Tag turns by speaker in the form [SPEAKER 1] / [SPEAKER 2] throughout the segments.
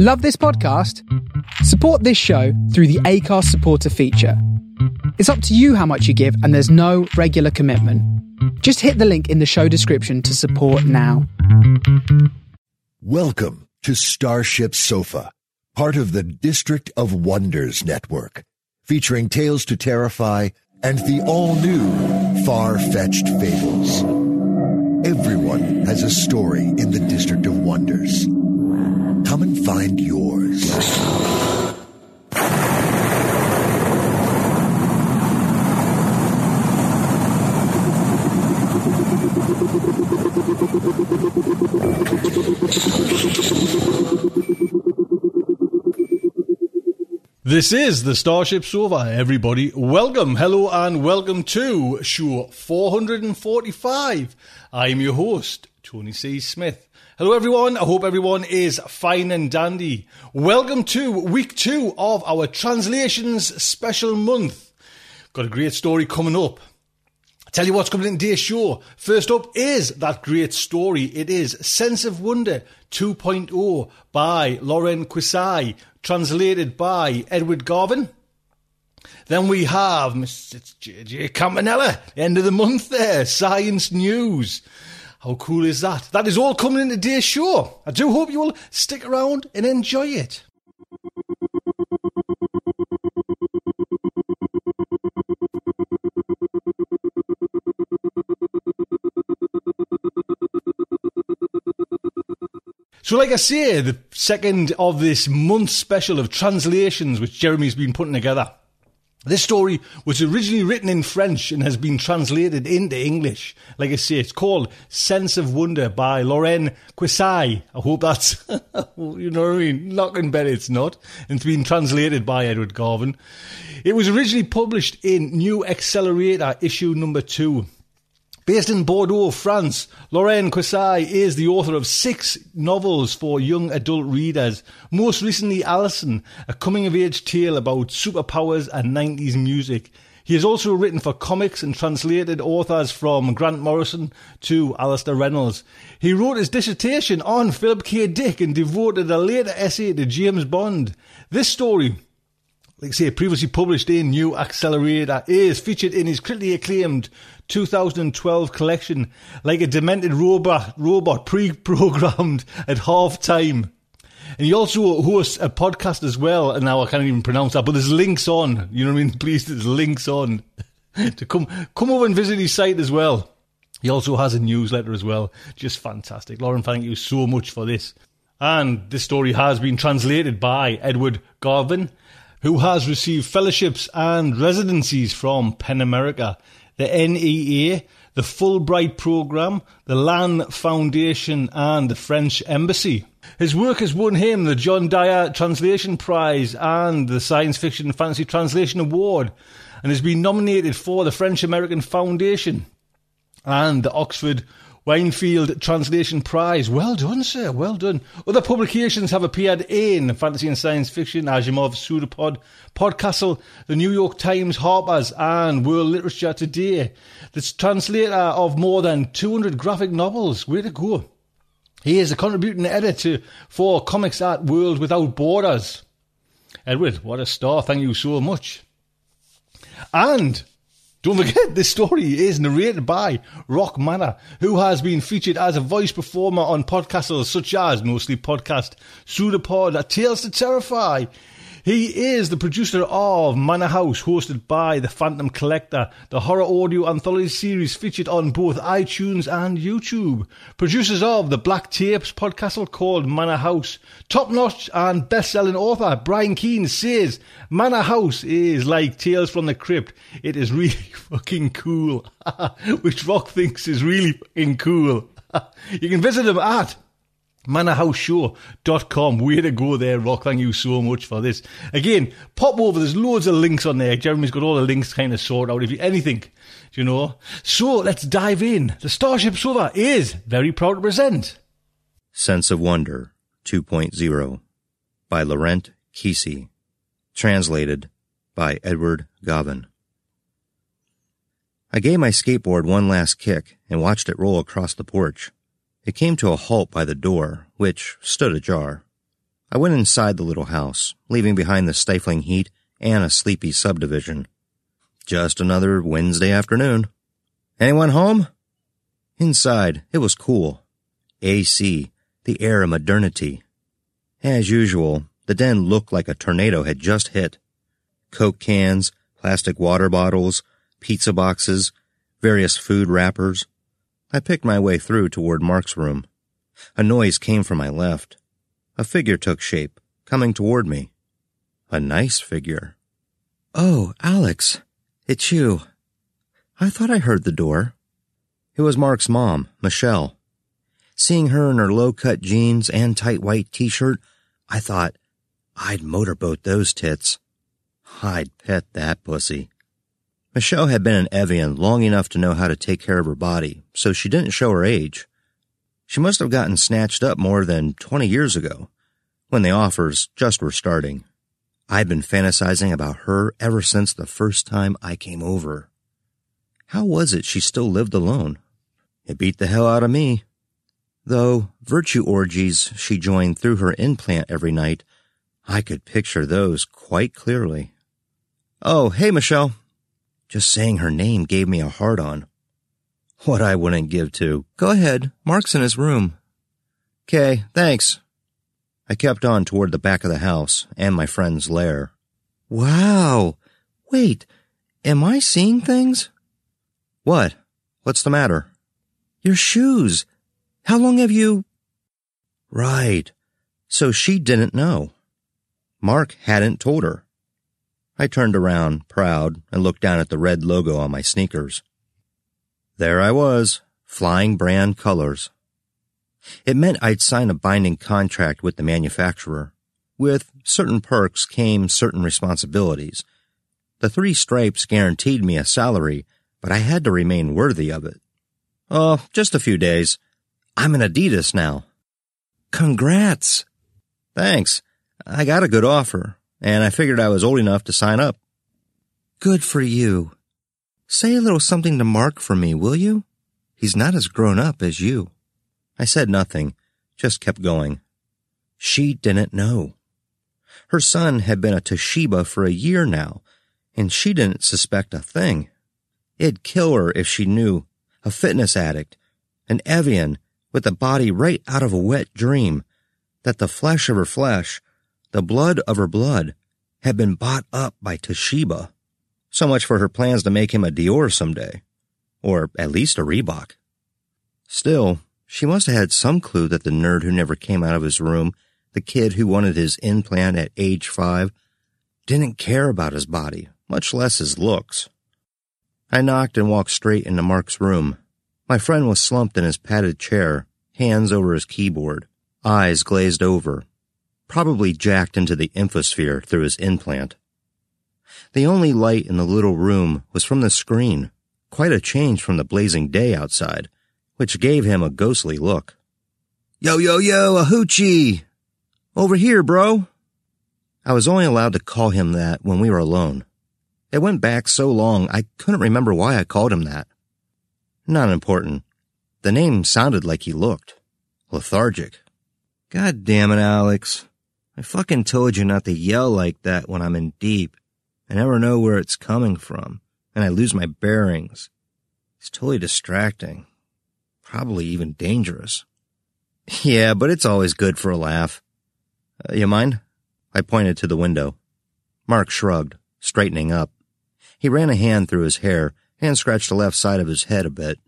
[SPEAKER 1] Love this podcast? Support this show through the Acast supporter feature. It's up to you how much you give, and there's no regular commitment. Just hit the link in the show description to support now.
[SPEAKER 2] Welcome to Starship Sofa, part of the District of Wonders network, featuring Tales to Terrify and the all new Far Fetched Fables. Everyone has a story in the District of Wonders. Come and find yours.
[SPEAKER 3] This is the Starship Sofa, everybody. Welcome, hello, and welcome to show 445. I am your host, Tony C. Smith. Hello, everyone. I hope everyone is fine and dandy. Welcome to week two of our translations special month. Got a great story coming up. I tell you what's coming in today's show. First up is that great story. It is Sense of Wonder 2.0 by Laurent Queyssi, translated by Edward Gauvin. Then we have Mr. JJ Campanella, end of the month there, Science News. How cool is that? That is all coming in today's show. I do hope you will stick around and enjoy it. So, like I say, the second of this month special of translations which Jeremy's been putting together. This story was originally written in French and has been translated into English. Like I say, it's called Sense of Wonder by Lorraine Queyssi. I hope that's, you know what I mean? Knocking bet it's not. And it's been translated by Edward Gauvin. It was originally published in New Accelerator issue number two. Based in Bordeaux, France, Lorraine Queyssi is the author of six novels for young adult readers. Most recently, Alison, a coming of age tale about superpowers and 90s music. He has also written for comics and translated authors from Grant Morrison to Alastair Reynolds. He wrote his dissertation on Philip K. Dick and devoted a later essay to James Bond. This story like I say, previously published in New Accelerator, is featured in his critically acclaimed 2012 collection, like a demented robot, robot pre-programmed at half time. And he also hosts a podcast as well, and now I can't even pronounce that, but there's links on. You know what I mean? Please, there's links on to come come over and visit his site as well. He also has a newsletter as well. Just fantastic. Laurent, thank you so much for this. And this story has been translated by Edward Gauvin who has received fellowships and residencies from PEN America, the NEA, the Fulbright Program, the Lann Foundation, and the French Embassy. His work has won him the John Dryden Translation Prize and the Science Fiction and Fantasy Translation Award, and has been nominated for the French American Foundation and the Oxford Weidenfeld Translation Prize. Well done, sir. Well done. Other publications have appeared in Fantasy and Science Fiction, Asimov, Pseudopod, Podcastle, the New York Times, Harper's, and World Literature Today. The translator of more than 200 graphic novels. Way to go. He is a contributing editor for Comics at Words Without Borders. Edward, what a star. Thank you so much. And don't forget, this story is narrated by Rock Manor, who has been featured as a voice performer on podcasts such as mostly podcast Pseudopod, Tales to Terrify, he is the producer of Manor House, hosted by The Phantom Collector, the horror audio anthology series featured on both iTunes and YouTube. Producers of the Black Tapes podcast called Manor House. Top notch and best selling author Brian Keene says Manor House is like Tales from the Crypt. It is really fucking cool. Which Rock thinks is really fucking cool. you can visit him at manorhouseshow.com. Way to go there, Rock. Thank you so much for this. Again, pop over. There's loads of links on there. Jeremy's got all the links kind of sorted out. If you anything, you know. So let's dive in. The Starship Sofa is very proud to present
[SPEAKER 4] Sense of Wonder 2.0 by Laurent Queyssi. Translated by Edward Gauvin. I gave my skateboard one last kick and watched it roll across the porch. It came to a halt by the door, which stood ajar. I went inside the little house, leaving behind the stifling heat and a sleepy subdivision. Just another Wednesday afternoon. Anyone home? Inside, it was cool. AC, the air of modernity. As usual, the den looked like a tornado had just hit. Coke cans, plastic water bottles, pizza boxes, various food wrappers. I picked my way through toward Mark's room. A noise came from my left. A figure took shape, coming toward me. A nice figure. Oh, Alex, it's you. I thought I heard the door. It was Mark's mom, Michelle. Seeing her in her low-cut jeans and tight white t-shirt, I thought, I'd motorboat those tits. I'd pet that pussy. Michelle had been an Evian long enough to know how to take care of her body, so she didn't show her age. She must have gotten snatched up more than 20 years ago, when the offers just were starting. I'd been fantasizing about her ever since the first time I came over. How was it she still lived alone? It beat the hell out of me. Though virtue orgies she joined through her implant every night, I could picture those quite clearly. Oh, hey, Michelle. Just saying her name gave me a hard on. What I wouldn't give to. Go ahead. Mark's in his room. Okay, thanks. I kept on toward the back of the house and my friend's lair. Wow. Wait, am I seeing things? What? What's the matter? Your shoes. How long have you? Right. So she didn't know. Mark hadn't told her. I turned around, proud, and looked down at the red logo on my sneakers. There I was, flying brand colors. It meant I'd sign a binding contract with the manufacturer. With certain perks came certain responsibilities. The three stripes guaranteed me a salary, but I had to remain worthy of it. Oh, just a few days. I'm an Adidas now. Congrats. Thanks. I got a good offer and I figured I was old enough to sign up. Good for you. Say a little something to Mark for me, will you? He's not as grown up as you. I said nothing, just kept going. She didn't know. Her son had been a Toshiba for a year now, and she didn't suspect a thing. It'd kill her if she knew. A fitness addict, an Evian, with a body right out of a wet dream, that the flesh of her flesh the blood of her blood, had been bought up by Toshiba. So much for her plans to make him a Dior someday. Or at least a Reebok. Still, she must have had some clue that the nerd who never came out of his room, the kid who wanted his implant at age five, didn't care about his body, much less his looks. I knocked and walked straight into Mark's room. My friend was slumped in his padded chair, hands over his keyboard, eyes glazed over, probably jacked into the infosphere through his implant. The only light in the little room was from the screen, quite a change from the blazing day outside, which gave him a ghostly look. Yo, yo, yo, a hoochie! Over here, bro! I was only allowed to call him that when we were alone. It went back so long I couldn't remember why I called him that. Not important. The name sounded like he looked. Lethargic. God damn it, Alex. I fucking told you not to yell like that when I'm in deep. I never know where it's coming from, and I lose my bearings. It's totally distracting. Probably even dangerous. Yeah, but it's always good for a laugh. Uh, you mind? I pointed to the window. Mark shrugged, straightening up. He ran a hand through his hair and scratched the left side of his head a bit.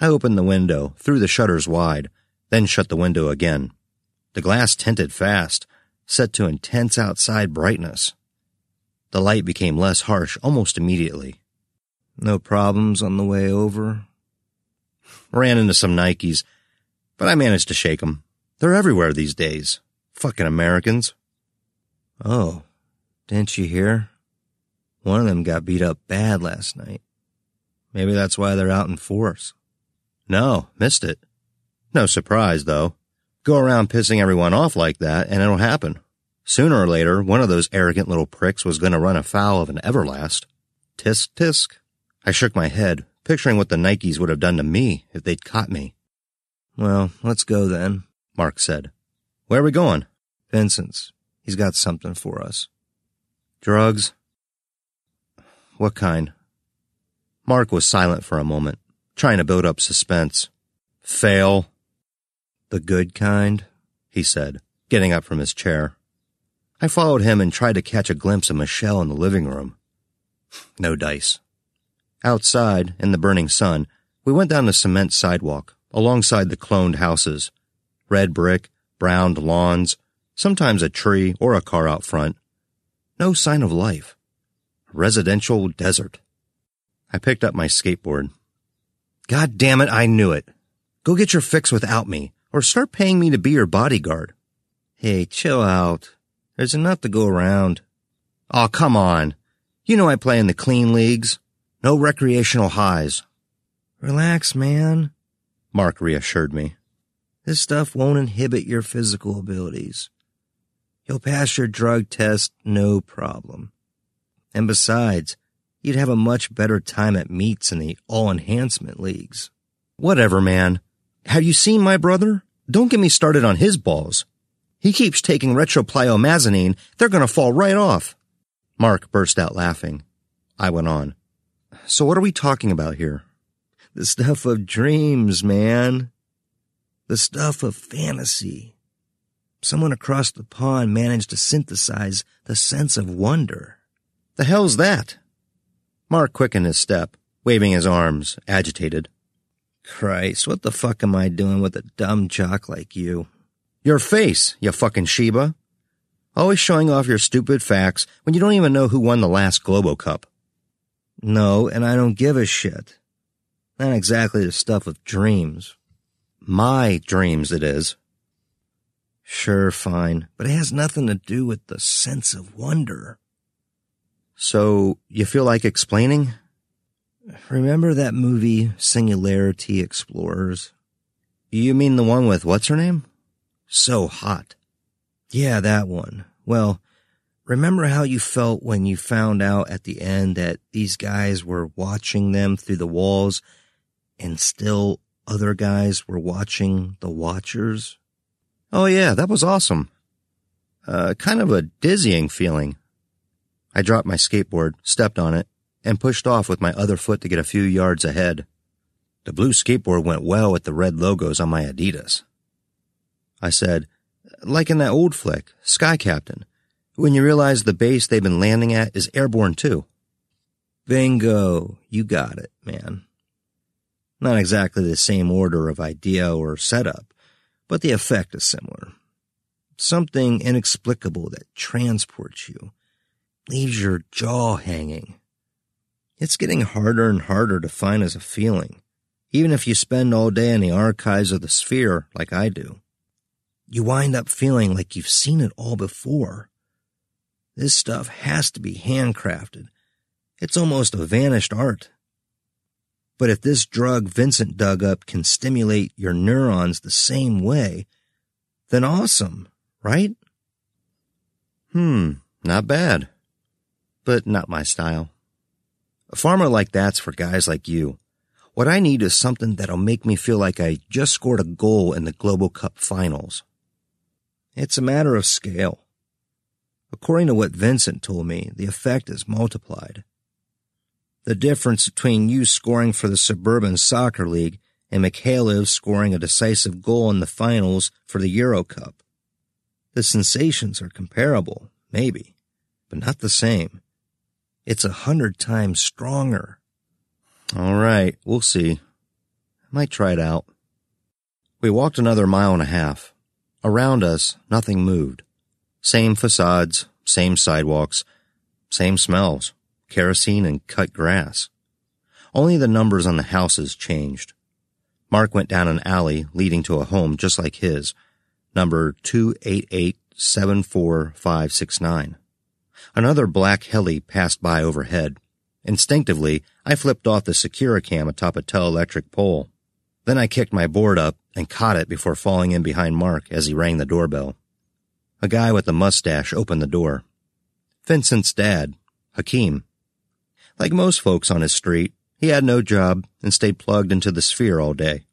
[SPEAKER 4] I opened the window, threw the shutters wide, then shut the window again. The glass tinted fast, set to intense outside brightness. The light became less harsh almost immediately. No problems on the way over. Ran into some Nikes, but I managed to shake shake 'em. They're everywhere these days. Fucking Americans. Oh, didn't you hear? One of them got beat up bad last night. Maybe that's why they're out in force. No, missed it. No surprise, though. Go around pissing everyone off like that, and it'll happen. Sooner or later, one of those arrogant little pricks was going to run afoul of an Everlast. Tisk, tisk. I shook my head, picturing what the Nikes would have done to me if they'd caught me. Well, let's go then, Mark said. Where are we going? Vincent's. He's got something for us. Drugs? What kind? Mark was silent for a moment, trying to build up suspense. Fail. The good kind, he said, getting up from his chair. I followed him and tried to catch a glimpse of Michelle in the living room. No dice. Outside, in the burning sun, we went down the cement sidewalk, alongside the cloned houses. Red brick, browned lawns, sometimes a tree or a car out front. No sign of life. Residential desert. I picked up my skateboard. God damn it, I knew it. Go get your fix without me, or start paying me to be your bodyguard. Hey, chill out. There's enough to go around. Oh, come on. You know I play in the clean leagues. No recreational highs. Relax, man. Mark reassured me. This stuff won't inhibit your physical abilities. You'll pass your drug test no problem. And besides, you'd have a much better time at meets in the all enhancement leagues. Whatever, man. Have you seen my brother? Don't get me started on his balls. He keeps taking retropliomazanine. They're gonna fall right off. Mark burst out laughing. I went on. So what are we talking about here? The stuff of dreams, man. The stuff of fantasy. Someone across the pond managed to synthesize the sense of wonder. The hell's that? Mark quickened his step, waving his arms, agitated. Christ, what the fuck am I doing with a dumb jock like you? Your face, you fucking Sheba. Always showing off your stupid facts when you don't even know who won the last Globo Cup. No, and I don't give a shit. Not exactly the stuff of dreams. My dreams, it is. Sure, fine, but it has nothing to do with the sense of wonder. So, you feel like explaining? Remember that movie, Singularity Explorers? You mean the one with what's her name? So hot. Yeah, that one. Well, remember how you felt when you found out at the end that these guys were watching them through the walls and still other guys were watching the watchers? Oh yeah, that was awesome. Uh, kind of a dizzying feeling. I dropped my skateboard, stepped on it, and pushed off with my other foot to get a few yards ahead. The blue skateboard went well with the red logos on my Adidas. I said, like in that old flick, Sky Captain, when you realize the base they've been landing at is airborne too. Bingo, you got it, man. Not exactly the same order of idea or setup, but the effect is similar. Something inexplicable that transports you, leaves your jaw hanging. It's getting harder and harder to find as a feeling, even if you spend all day in the archives of the sphere like I do. You wind up feeling like you've seen it all before. This stuff has to be handcrafted. It's almost a vanished art. But if this drug Vincent dug up can stimulate your neurons the same way, then awesome, right? Hmm, not bad. But not my style. A pharma like that's for guys like you. What I need is something that'll make me feel like I just scored a goal in the Global Cup finals. It's a matter of scale. According to what Vincent told me, the effect is multiplied. The difference between you scoring for the Suburban Soccer League and Mikhailov scoring a decisive goal in the finals for the Euro Cup. The sensations are comparable, maybe, but not the same. It's a hundred times stronger. All right, we'll see. I might try it out. We walked another mile and a half. Around us, nothing moved. Same facades, same sidewalks, same smells, kerosene and cut grass. Only the numbers on the houses changed. Mark went down an alley leading to a home just like his, number 288-74569. Another black heli passed by overhead. Instinctively, I flipped off the Securicam atop a teleelectric pole. Then I kicked my board up and caught it before falling in behind Mark as he rang the doorbell. A guy with a mustache opened the door. Vincent's dad, Hakeem. Like most folks on his street, he had no job and stayed plugged into the sphere all day.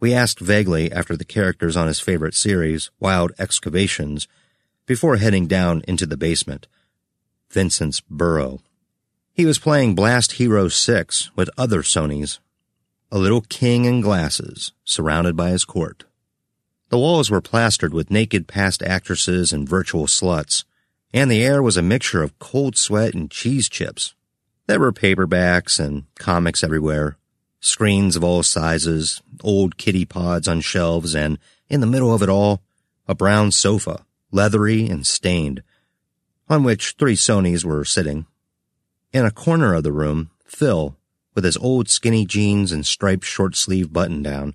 [SPEAKER 4] We asked vaguely after the characters on his favorite series, Wild Excavations, before heading down into the basement. Vincent's burrow. He was playing Blast Hero 6 with other Sonys. A little king in glasses, surrounded by his court. The walls were plastered with naked past actresses and virtual sluts, and the air was a mixture of cold sweat and cheese chips. There were paperbacks and comics everywhere, screens of all sizes, old kitty pods on shelves, and in the middle of it all, a brown sofa, leathery and stained, on which three Sonys were sitting. In a corner of the room, Phil, with his old skinny jeans and striped short sleeve button down,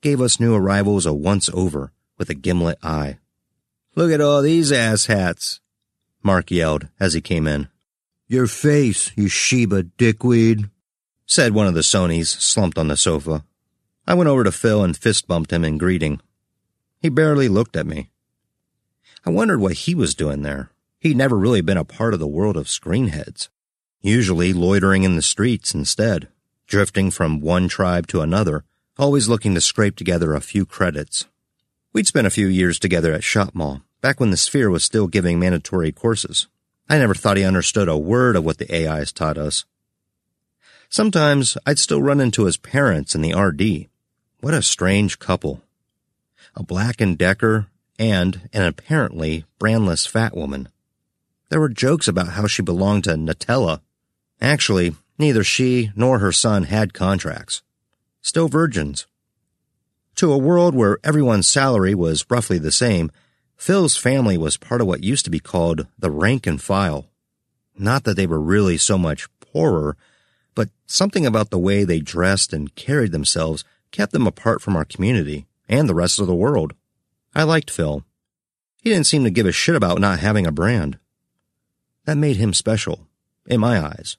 [SPEAKER 4] gave us new arrivals a once over with a gimlet eye. Look at all these ass hats, Mark yelled as he came in. Your face, you Sheba dickweed, said one of the Sonys, slumped on the sofa. I went over to Phil and fist bumped him in greeting. He barely looked at me. I wondered what he was doing there. He'd never really been a part of the world of screenheads usually loitering in the streets instead, drifting from one tribe to another, always looking to scrape together a few credits. We'd spent a few years together at Shopmall, back when the Sphere was still giving mandatory courses. I never thought he understood a word of what the AIs taught us. Sometimes I'd still run into his parents in the RD. What a strange couple. A Black and Decker and an apparently brandless fat woman. There were jokes about how she belonged to Nutella Actually, neither she nor her son had contracts. Still virgins. To a world where everyone's salary was roughly the same, Phil's family was part of what used to be called the rank and file. Not that they were really so much poorer, but something about the way they dressed and carried themselves kept them apart from our community and the rest of the world. I liked Phil. He didn't seem to give a shit about not having a brand. That made him special, in my eyes.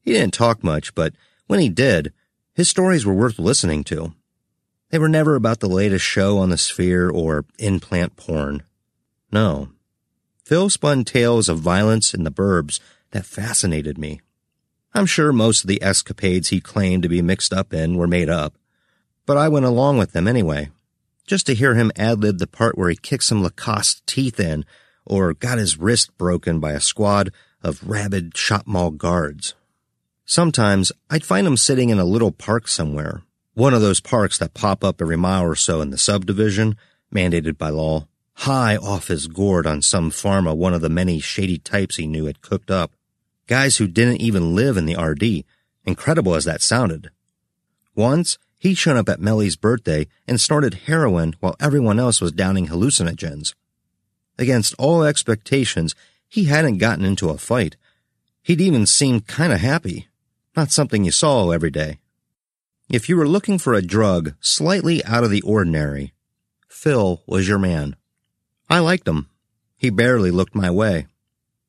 [SPEAKER 4] He didn't talk much, but when he did, his stories were worth listening to. They were never about the latest show on the sphere or implant porn. No. Phil spun tales of violence in the burbs that fascinated me. I'm sure most of the escapades he claimed to be mixed up in were made up, but I went along with them anyway, just to hear him ad-lib the part where he kicked some Lacoste teeth in or got his wrist broken by a squad of rabid shop mall guards. Sometimes I'd find him sitting in a little park somewhere, one of those parks that pop up every mile or so in the subdivision, mandated by law, high off his gourd on some pharma one of the many shady types he knew had cooked up. Guys who didn't even live in the RD, incredible as that sounded. Once, he'd shown up at Mellie's birthday and snorted heroin while everyone else was downing hallucinogens. Against all expectations, he hadn't gotten into a fight. He'd even seemed kinda happy. Not something you saw every day. If you were looking for a drug slightly out of the ordinary, Phil was your man. I liked him. He barely looked my way.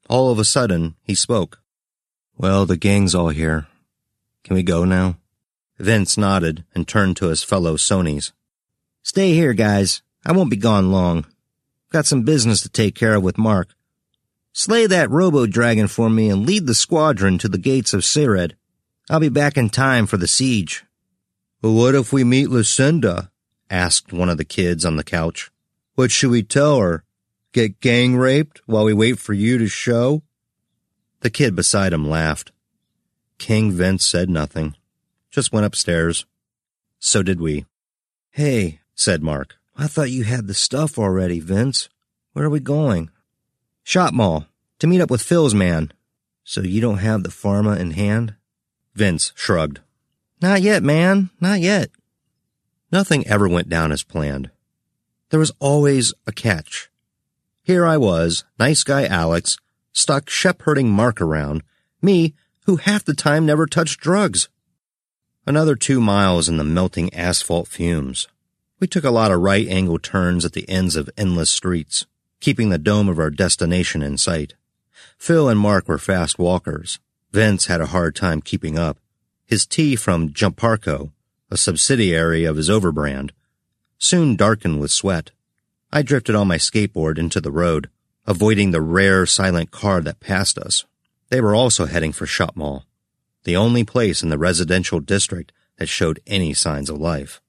[SPEAKER 4] All of a sudden, he spoke. Well, the gang's all here. Can we go now? Vince nodded and turned to his fellow Sonys. Stay here, guys. I won't be gone long. Got some business to take care of with Mark. Slay that robo-dragon for me and lead the squadron to the gates of Sered. I'll be back in time for the siege. Well, what if we meet Lucinda? asked one of the kids on the couch. What should we tell her? Get gang raped while we wait for you to show? The kid beside him laughed. King Vince said nothing, just went upstairs. So did we. Hey, said Mark, I thought you had the stuff already, Vince. Where are we going? Shop mall, to meet up with Phil's man. So you don't have the pharma in hand? Vince shrugged. Not yet, man. Not yet. Nothing ever went down as planned. There was always a catch. Here I was, nice guy Alex, stuck shepherding Mark around, me, who half the time never touched drugs. Another two miles in the melting asphalt fumes. We took a lot of right angle turns at the ends of endless streets, keeping the dome of our destination in sight. Phil and Mark were fast walkers, Vince had a hard time keeping up. His tee from Jumparco, a subsidiary of his overbrand, soon darkened with sweat. I drifted on my skateboard into the road, avoiding the rare silent car that passed us. They were also heading for Shop Mall, the only place in the residential district that showed any signs of life.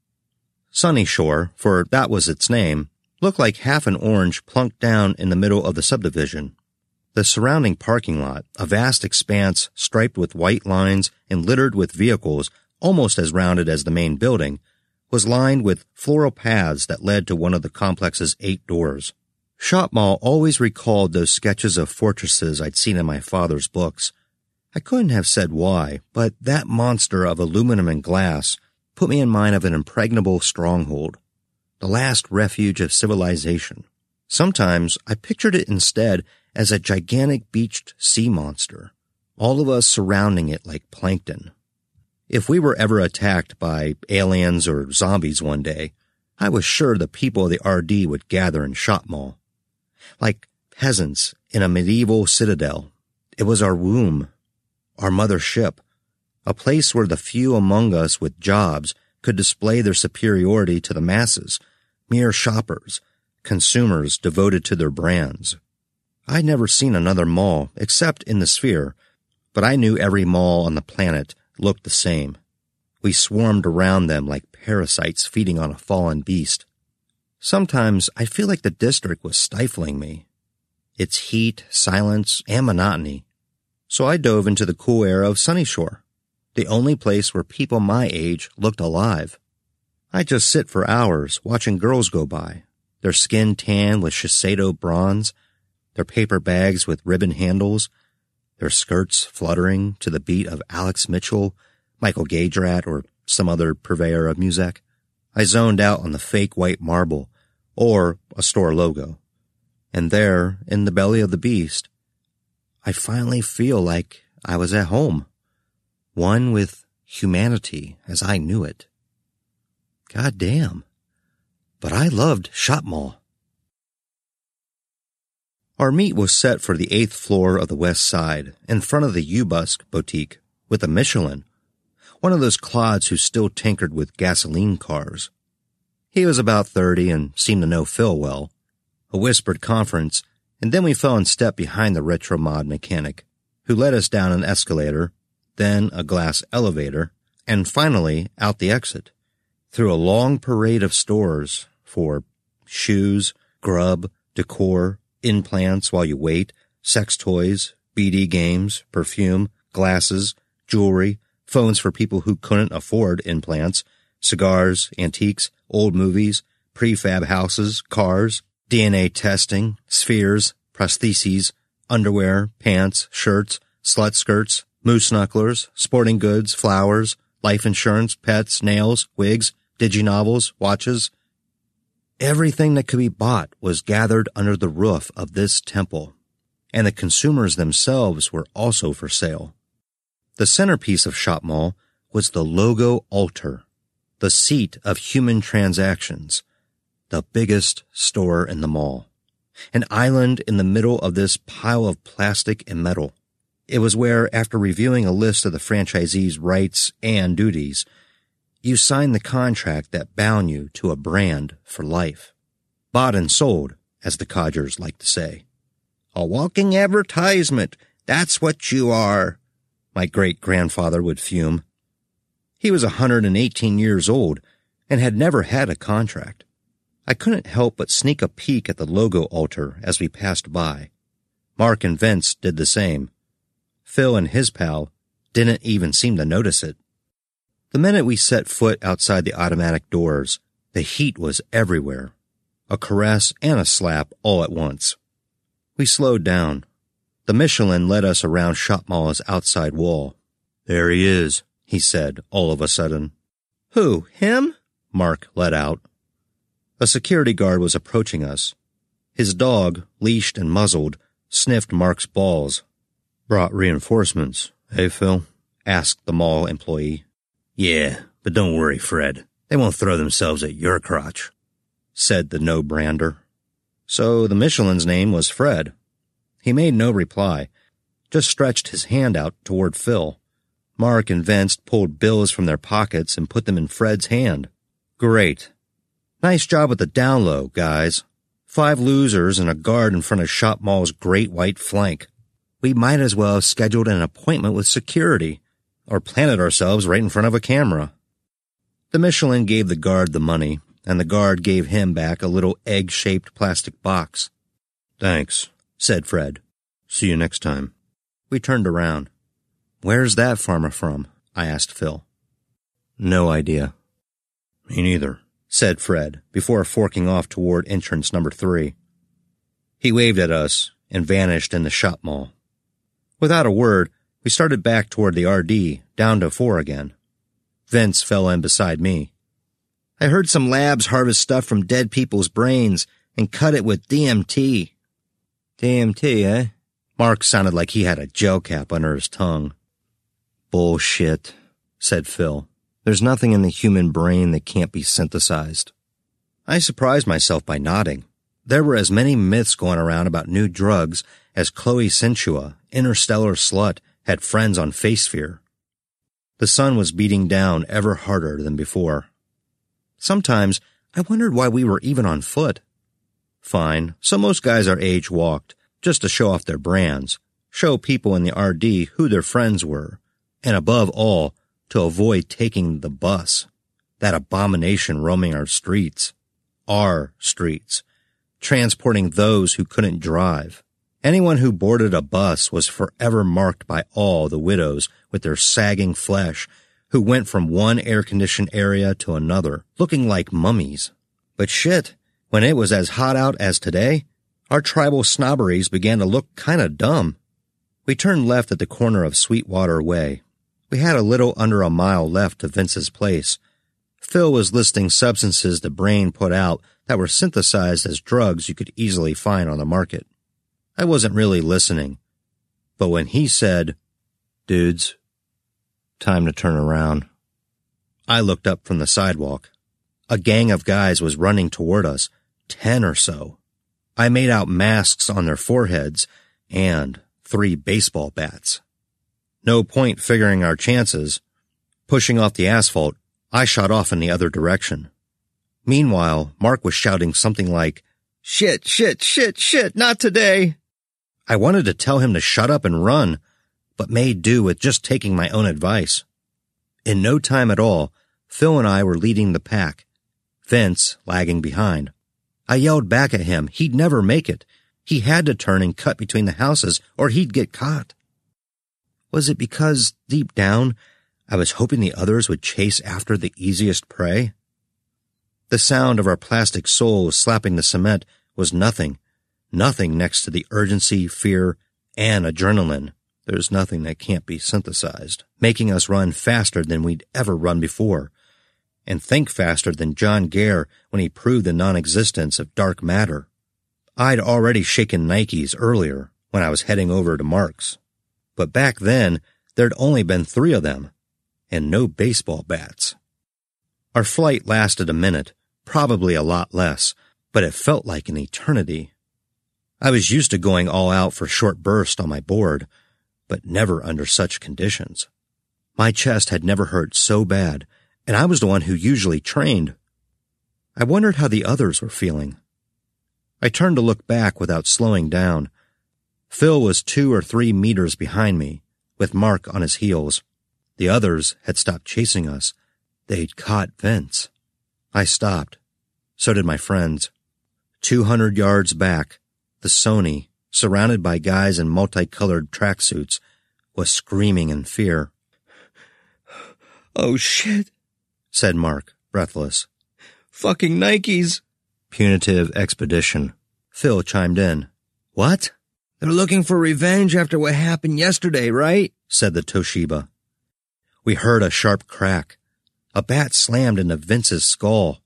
[SPEAKER 4] Sunny Shore, for that was its name, looked like half an orange plunked down in the middle of the subdivision. The surrounding parking lot, a vast expanse striped with white lines and littered with vehicles almost as rounded as the main building, was lined with floral paths that led to one of the complex's eight doors. Shop Mall always recalled those sketches of fortresses I'd seen in my father's books. I couldn't have said why, but that monster of aluminum and glass put me in mind of an impregnable stronghold, the last refuge of civilization. Sometimes I pictured it instead as a gigantic beached sea monster, all of us surrounding it like plankton. If we were ever attacked by aliens or zombies one day, I was sure the people of the RD would gather in Shopmall. Like peasants in a medieval citadel, it was our womb, our mother ship, a place where the few among us with jobs could display their superiority to the masses, mere shoppers, consumers devoted to their brands. I'd never seen another mall except in the sphere, but I knew every mall on the planet looked the same. We swarmed around them like parasites feeding on a fallen beast. Sometimes I feel like the district was stifling me. Its heat, silence, and monotony. So I dove into the cool air of Sunnyshore, the only place where people my age looked alive. I just sit for hours watching girls go by, their skin tan with Shiseido bronze, their paper bags with ribbon handles, their skirts fluttering to the beat of Alex Mitchell, Michael Gaydrat, or some other purveyor of music. I zoned out on the fake white marble or a store logo. And there, in the belly of the beast, I finally feel like I was at home. One with humanity as I knew it. God damn. But I loved Shop Mall. Our meet was set for the eighth floor of the west side, in front of the Ubusk boutique, with a Michelin, one of those clods who still tinkered with gasoline cars. He was about thirty and seemed to know Phil well. A whispered conference, and then we fell in step behind the retro mod mechanic, who led us down an escalator, then a glass elevator, and finally out the exit, through a long parade of stores for shoes, grub, decor, implants while you wait, sex toys, BD games, perfume, glasses, jewelry, phones for people who couldn't afford implants, cigars, antiques, old movies, prefab houses, cars, DNA testing, spheres, prostheses, underwear, pants, shirts, slut skirts, moose knucklers, sporting goods, flowers, life insurance, pets, nails, wigs, diginovels, watches, Everything that could be bought was gathered under the roof of this temple, and the consumers themselves were also for sale. The centerpiece of Shop Mall was the logo altar, the seat of human transactions, the biggest store in the mall. An island in the middle of this pile of plastic and metal. It was where, after reviewing a list of the franchisee's rights and duties, you signed the contract that bound you to a brand for life. Bought and sold, as the codgers like to say. A walking advertisement. That's what you are, my great grandfather would fume. He was a 118 years old and had never had a contract. I couldn't help but sneak a peek at the logo altar as we passed by. Mark and Vince did the same. Phil and his pal didn't even seem to notice it. The minute we set foot outside the automatic doors, the heat was everywhere. A caress and a slap all at once. We slowed down. The Michelin led us around Shop outside wall. There he is, he said all of a sudden. Who, him? Mark let out. A security guard was approaching us. His dog, leashed and muzzled, sniffed Mark's balls. Brought reinforcements, eh, Phil? asked the mall employee. Yeah, but don't worry, Fred. They won't throw themselves at your crotch, said the no brander. So the Michelin's name was Fred. He made no reply, just stretched his hand out toward Phil. Mark and Vince pulled bills from their pockets and put them in Fred's hand. Great. Nice job with the down low, guys. Five losers and a guard in front of Shop Mall's great white flank. We might as well have scheduled an appointment with security or planted ourselves right in front of a camera. The Michelin gave the guard the money, and the guard gave him back a little egg shaped plastic box. Thanks, said Fred. See you next time. We turned around. Where's that pharma from? I asked Phil. No idea. Me neither, said Fred before forking off toward entrance number three. He waved at us and vanished in the shop mall. Without a word, we started back toward the RD, down to four again. Vince fell in beside me. I heard some labs harvest stuff from dead people's brains and cut it with DMT. DMT, eh? Mark sounded like he had a gel cap under his tongue. Bullshit, said Phil. There's nothing in the human brain that can't be synthesized. I surprised myself by nodding. There were as many myths going around about new drugs as Chloe Sentua, interstellar slut, had friends on Facesphere. The sun was beating down ever harder than before. Sometimes I wondered why we were even on foot. Fine, so most guys our age walked, just to show off their brands, show people in the RD who their friends were, and above all, to avoid taking the bus, that abomination roaming our streets, our streets, transporting those who couldn't drive. Anyone who boarded a bus was forever marked by all the widows with their sagging flesh who went from one air-conditioned area to another, looking like mummies. But shit, when it was as hot out as today, our tribal snobberies began to look kinda dumb. We turned left at the corner of Sweetwater Way. We had a little under a mile left to Vince's place. Phil was listing substances the brain put out that were synthesized as drugs you could easily find on the market. I wasn't really listening. But when he said, Dudes, time to turn around, I looked up from the sidewalk. A gang of guys was running toward us, ten or so. I made out masks on their foreheads and three baseball bats. No point figuring our chances. Pushing off the asphalt, I shot off in the other direction. Meanwhile, Mark was shouting something like, Shit, shit, shit, shit, not today. I wanted to tell him to shut up and run, but made do with just taking my own advice. In no time at all, Phil and I were leading the pack, Vince lagging behind. I yelled back at him he'd never make it. He had to turn and cut between the houses or he'd get caught. Was it because, deep down, I was hoping the others would chase after the easiest prey? The sound of our plastic soles slapping the cement was nothing Nothing next to the urgency, fear, and adrenaline. There's nothing that can't be synthesized, making us run faster than we'd ever run before, and think faster than John Gare when he proved the non-existence of dark matter. I'd already shaken Nikes earlier when I was heading over to Mark's. But back then, there'd only been three of them, and no baseball bats. Our flight lasted a minute, probably a lot less, but it felt like an eternity. I was used to going all out for short bursts on my board, but never under such conditions. My chest had never hurt so bad, and I was the one who usually trained. I wondered how the others were feeling. I turned to look back without slowing down. Phil was two or three meters behind me, with Mark on his heels. The others had stopped chasing us. They'd caught Vince. I stopped. So did my friends. Two hundred yards back, the Sony, surrounded by guys in multicolored tracksuits, was screaming in fear. Oh shit, said Mark, breathless. Fucking Nikes. Punitive expedition. Phil chimed in. What? They're looking for revenge after what happened yesterday, right? said the Toshiba. We heard a sharp crack. A bat slammed into Vince's skull.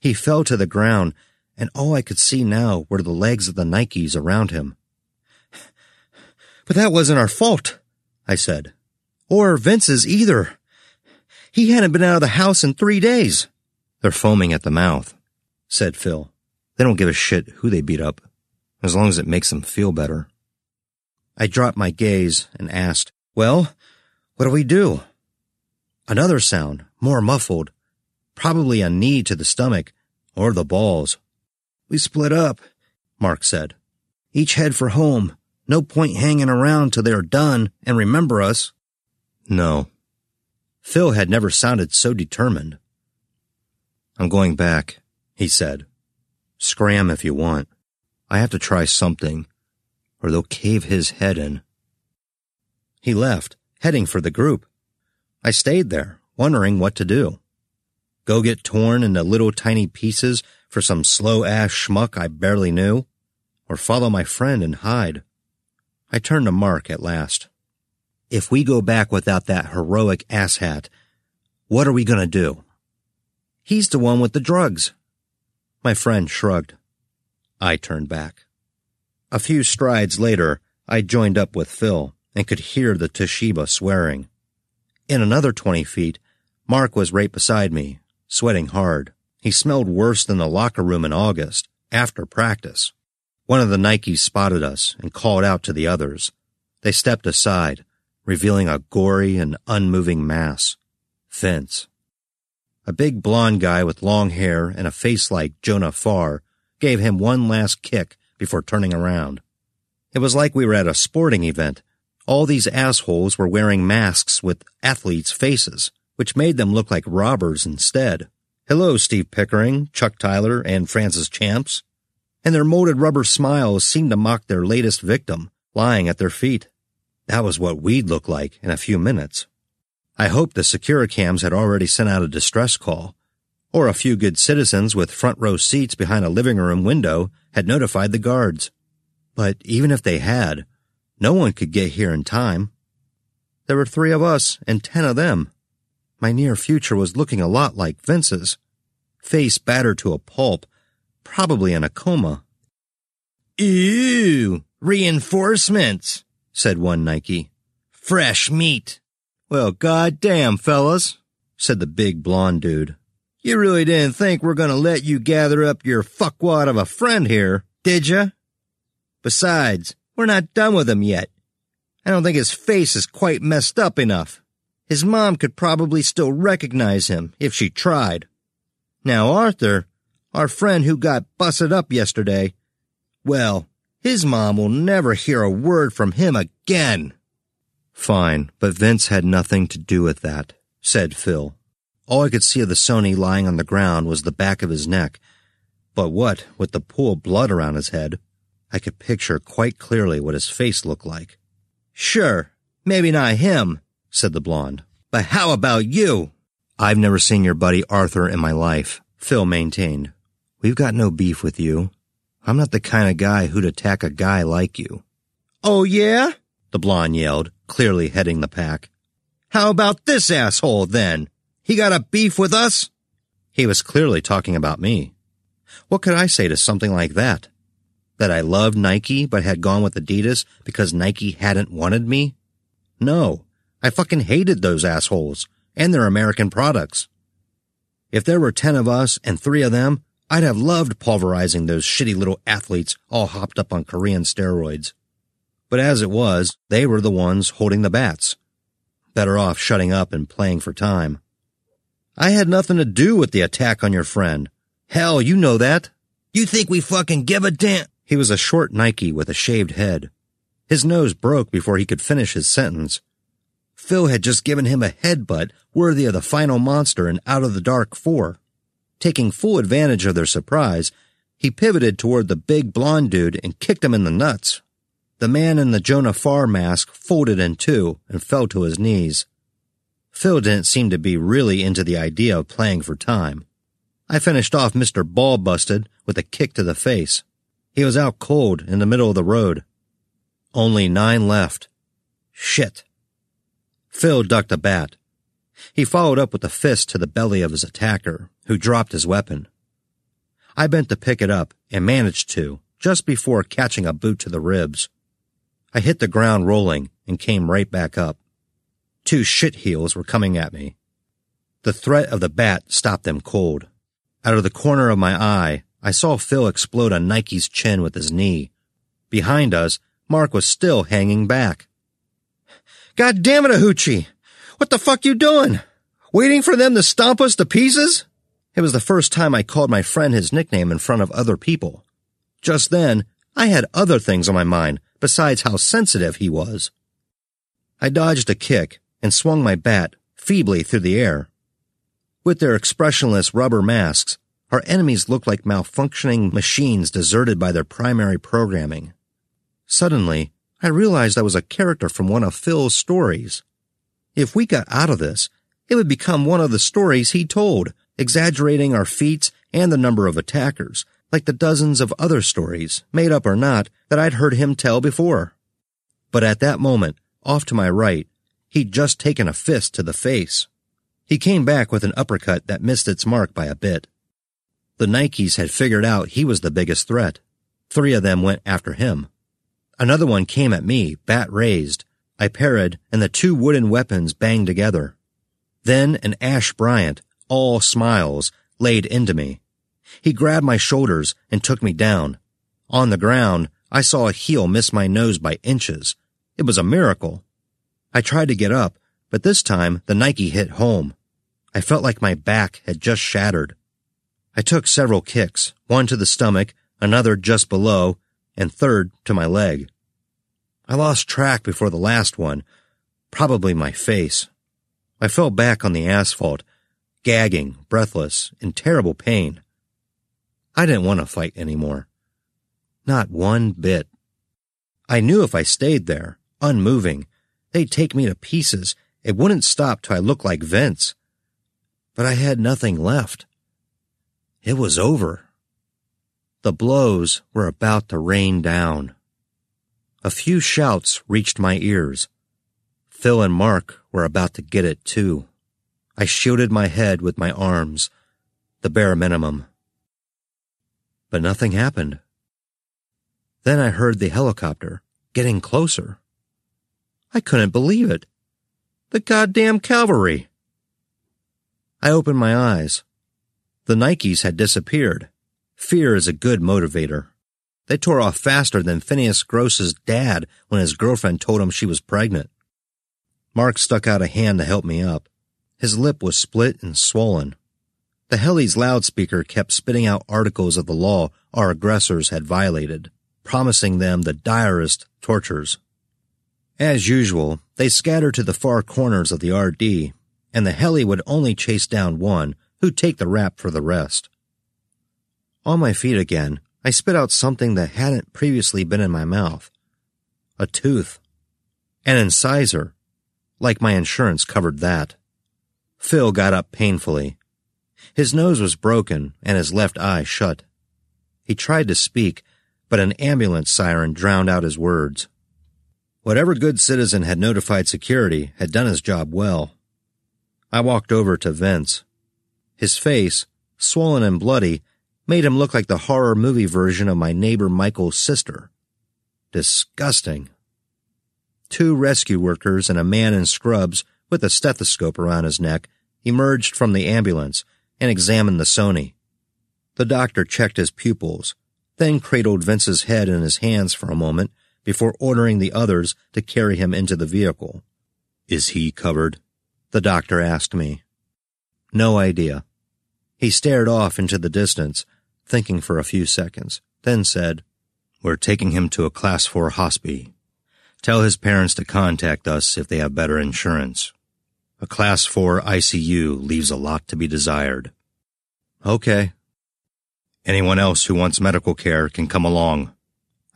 [SPEAKER 4] He fell to the ground and all I could see now were the legs of the Nikes around him. But that wasn't our fault, I said. Or Vince's either. He hadn't been out of the house in three days. They're foaming at the mouth, said Phil. They don't give a shit who they beat up, as long as it makes them feel better. I dropped my gaze and asked, Well, what do we do? Another sound, more muffled, probably a knee to the stomach or the balls. We split up, Mark said. Each head for home. No point hanging around till they are done and remember us. No. Phil had never sounded so determined. I'm going back, he said. Scram if you want. I have to try something, or they'll cave his head in. He left, heading for the group. I stayed there, wondering what to do. Go get torn into little tiny pieces for some slow ass schmuck I barely knew, or follow my friend and hide. I turned to Mark at last. If we go back without that heroic asshat, what are we gonna do? He's the one with the drugs. My friend shrugged. I turned back. A few strides later, I joined up with Phil and could hear the Toshiba swearing. In another 20 feet, Mark was right beside me, sweating hard. He smelled worse than the locker room in August, after practice. One of the Nikes spotted us and called out to the others. They stepped aside, revealing a gory and unmoving mass. Fence. A big blond guy with long hair and a face like Jonah Farr gave him one last kick before turning around. It was like we were at a sporting event. All these assholes were wearing masks with athletes' faces, which made them look like robbers instead. Hello, Steve Pickering, Chuck Tyler, and Francis Champs and their molded rubber smiles seemed to mock their latest victim, lying at their feet. That was what we'd look like in a few minutes. I hoped the Securicams had already sent out a distress call, or a few good citizens with front row seats behind a living room window had notified the guards. But even if they had, no one could get here in time. There were three of us and ten of them. My near future was looking a lot like Vince's. Face battered to a pulp probably in a coma. Ew, reinforcements, said one Nike. Fresh meat. Well, goddamn, fellas, said the big blonde dude. You really didn't think we're gonna let you gather up your fuckwad of a friend here, did ya? Besides, we're not done with him yet. I don't think his face is quite messed up enough. His mom could probably still recognize him if she tried. Now, Arthur, our friend who got busted up yesterday. Well, his mom will never hear a word from him again. Fine, but Vince had nothing to do with that, said Phil. All I could see of the Sony lying on the ground was the back of his neck. But what, with the pool of blood around his head, I could picture quite clearly what his face looked like. Sure, maybe not him, said the blonde. But how about you? I've never seen your buddy Arthur in my life, Phil maintained. We've got no beef with you. I'm not the kind of guy who'd attack a guy like you. Oh, yeah? The blonde yelled, clearly heading the pack. How about this asshole, then? He got a beef with us? He was clearly talking about me. What could I say to something like that? That I loved Nike but had gone with Adidas because Nike hadn't wanted me? No, I fucking hated those assholes and their American products. If there were ten of us and three of them, I'd have loved pulverizing those shitty little athletes all hopped up on Korean steroids. But as it was, they were the ones holding the bats. Better off shutting up and playing for time. I had nothing to do with the attack on your friend. Hell, you know that. You think we fucking give a damn? He was a short Nike with a shaved head. His nose broke before he could finish his sentence. Phil had just given him a headbutt worthy of the final monster in Out of the Dark 4. Taking full advantage of their surprise, he pivoted toward the big blond dude and kicked him in the nuts. The man in the Jonah Farr mask folded in two and fell to his knees. Phil didn't seem to be really into the idea of playing for time. I finished off Mr. Ball Busted with a kick to the face. He was out cold in the middle of the road. Only nine left. Shit. Phil ducked a bat. He followed up with a fist to the belly of his attacker, who dropped his weapon. I bent to pick it up and managed to, just before catching a boot to the ribs. I hit the ground rolling and came right back up. Two shit heels were coming at me. The threat of the bat stopped them cold. Out of the corner of my eye, I saw Phil explode on Nike's chin with his knee. Behind us, Mark was still hanging back. God damn it, Ahuchi! What the fuck you doing? Waiting for them to stomp us to pieces? It was the first time I called my friend his nickname in front of other people. Just then, I had other things on my mind besides how sensitive he was. I dodged a kick and swung my bat feebly through the air. With their expressionless rubber masks, our enemies looked like malfunctioning machines deserted by their primary programming. Suddenly, I realized I was a character from one of Phil's stories. If we got out of this, it would become one of the stories he told, exaggerating our feats and the number of attackers, like the dozens of other stories, made up or not, that I'd heard him tell before. But at that moment, off to my right, he'd just taken a fist to the face. He came back with an uppercut that missed its mark by a bit. The Nikes had figured out he was the biggest threat. Three of them went after him. Another one came at me, bat raised. I parried, and the two wooden weapons banged together. Then an Ash Bryant, all smiles, laid into me. He grabbed my shoulders and took me down. On the ground, I saw a heel miss my nose by inches. It was a miracle. I tried to get up, but this time the Nike hit home. I felt like my back had just shattered. I took several kicks, one to the stomach, another just below, and third to my leg. I lost track before the last one, probably my face. I fell back on the asphalt, gagging, breathless, in terrible pain. I didn't want to fight anymore. Not one bit. I knew if I stayed there, unmoving, they'd take me to pieces. It wouldn't stop till I looked like Vince. But I had nothing left. It was over. The blows were about to rain down. A few shouts reached my ears. Phil and Mark were about to get it too. I shielded my head with my arms, the bare minimum. But nothing happened. Then I heard the helicopter getting closer. I couldn't believe it. The goddamn cavalry. I opened my eyes. The Nikes had disappeared. Fear is a good motivator. They tore off faster than Phineas Gross's dad when his girlfriend told him she was pregnant. Mark stuck out a hand to help me up. His lip was split and swollen. The heli's loudspeaker kept spitting out articles of the law our aggressors had violated, promising them the direst tortures. As usual, they scattered to the far corners of the RD, and the heli would only chase down one who'd take the rap for the rest. On my feet again, I spit out something that hadn't previously been in my mouth. A tooth. An incisor. Like my insurance covered that. Phil got up painfully. His nose was broken and his left eye shut. He tried to speak, but an ambulance siren drowned out his words. Whatever good citizen had notified security had done his job well. I walked over to Vince. His face, swollen and bloody, made him look like the horror movie version of my neighbor Michael's sister. Disgusting. Two rescue workers and a man in scrubs with a stethoscope around his neck emerged from the ambulance and examined the Sony. The doctor checked his pupils, then cradled Vince's head in his hands for a moment before ordering the others to carry him into the vehicle. Is he covered? The doctor asked me. No idea. He stared off into the distance, thinking for a few seconds, then said, We're taking him to a class 4 hospital. Tell his parents to contact us if they have better insurance. A class 4 ICU leaves a lot to be desired. Okay. Anyone else who wants medical care can come along.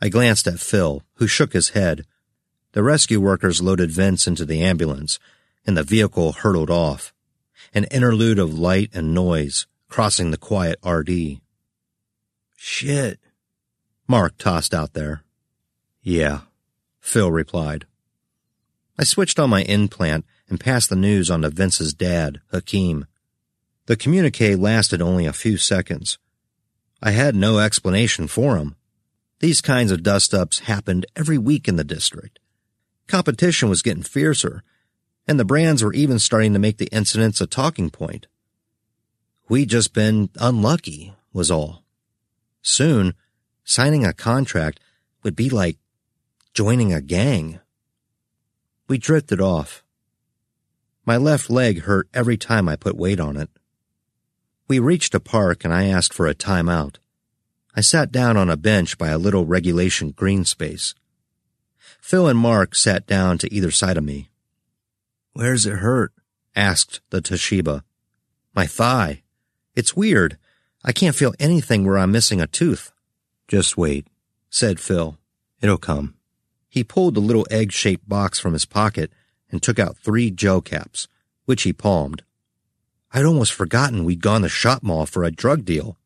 [SPEAKER 4] I glanced at Phil, who shook his head. The rescue workers loaded Vince into the ambulance, and the vehicle hurtled off. An interlude of light and noise crossing the quiet RD. Shit. Mark tossed out there. Yeah, Phil replied. I switched on my implant and passed the news on to Vince's dad, Hakeem. The communique lasted only a few seconds. I had no explanation for him. These kinds of dust-ups happened every week in the district. Competition was getting fiercer, and the brands were even starting to make the incidents a talking point. We'd just been unlucky, was all. Soon, signing a contract would be like joining a gang. We drifted off. My left leg hurt every time I put weight on it. We reached a park and I asked for a timeout. I sat down on a bench by a little regulation green space. Phil and Mark sat down to either side of me. Where's it hurt? asked the Toshiba. My thigh. It's weird. I can't feel anything where I'm missing a tooth. Just wait, said Phil. It'll come. He pulled the little egg-shaped box from his pocket and took out three gel caps, which he palmed. I'd almost forgotten we'd gone to Shop Mall for a drug deal.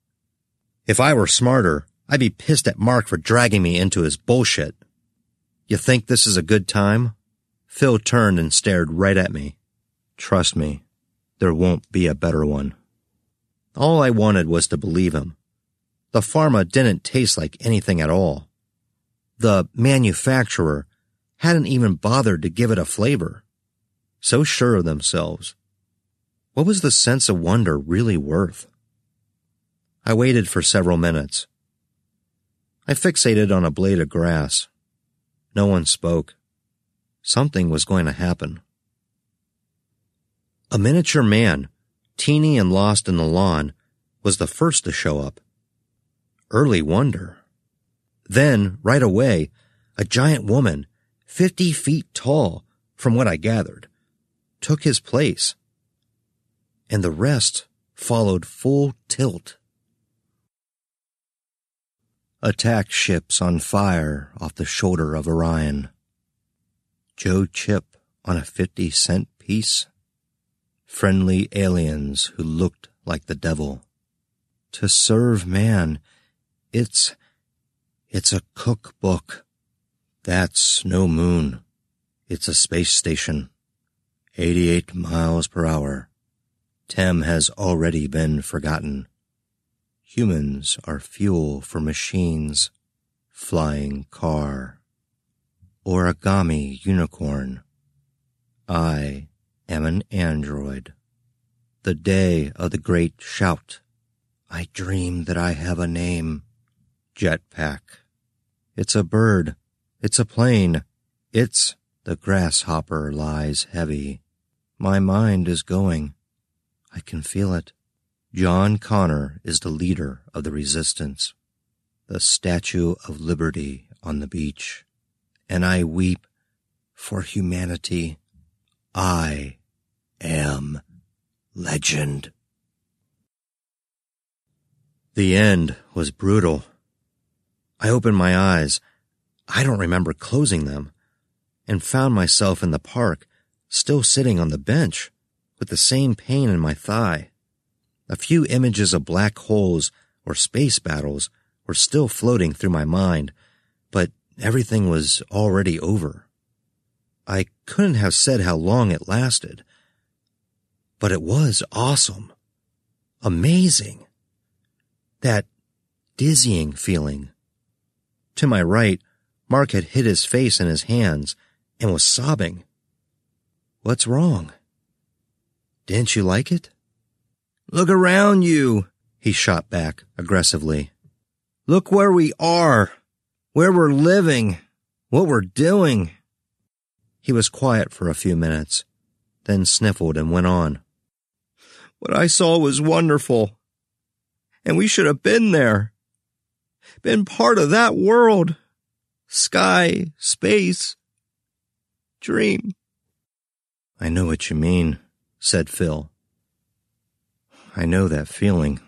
[SPEAKER 4] If I were smarter, I'd be pissed at Mark for dragging me into his bullshit. You think this is a good time? Phil turned and stared right at me. Trust me, there won't be a better one. All I wanted was to believe him. The pharma didn't taste like anything at all. The manufacturer hadn't even bothered to give it a flavor. So sure of themselves. What was the sense of wonder really worth? I waited for several minutes. I fixated on a blade of grass. No one spoke. Something was going to happen. A miniature man, teeny and lost in the lawn, was the first to show up. Early wonder. Then, right away, a giant woman, fifty feet tall, from what I gathered, took his place and the rest followed full tilt. Attack ships on fire off the shoulder of Orion. Joe Chip on a 50 cent piece. Friendly aliens who looked like the devil. To serve man, it's, it's a cookbook. That's no moon. It's a space station. 88 miles per hour. Tem has already been forgotten. Humans are fuel for machines. Flying car. Origami unicorn. I am an android. The day of the great shout. I dream that I have a name. Jetpack. It's a bird. It's a plane. It's the grasshopper lies heavy. My mind is going. I can feel it. John Connor is the leader of the resistance, the Statue of Liberty on the beach, and I weep for humanity. I am legend. The end was brutal. I opened my eyes. I don't remember closing them and found myself in the park, still sitting on the bench with the same pain in my thigh. A few images of black holes or space battles were still floating through my mind, but everything was already over. I couldn't have said how long it lasted, but it was awesome. Amazing. That dizzying feeling. To my right, Mark had hid his face in his hands and was sobbing. What's wrong? Didn't you like it? Look around you, he shot back aggressively. Look where we are, where we're living, what we're doing. He was quiet for a few minutes, then sniffled and went on. What I saw was wonderful. And we should have been there. Been part of that world. Sky, space, dream. I know what you mean said Phil. I know that feeling.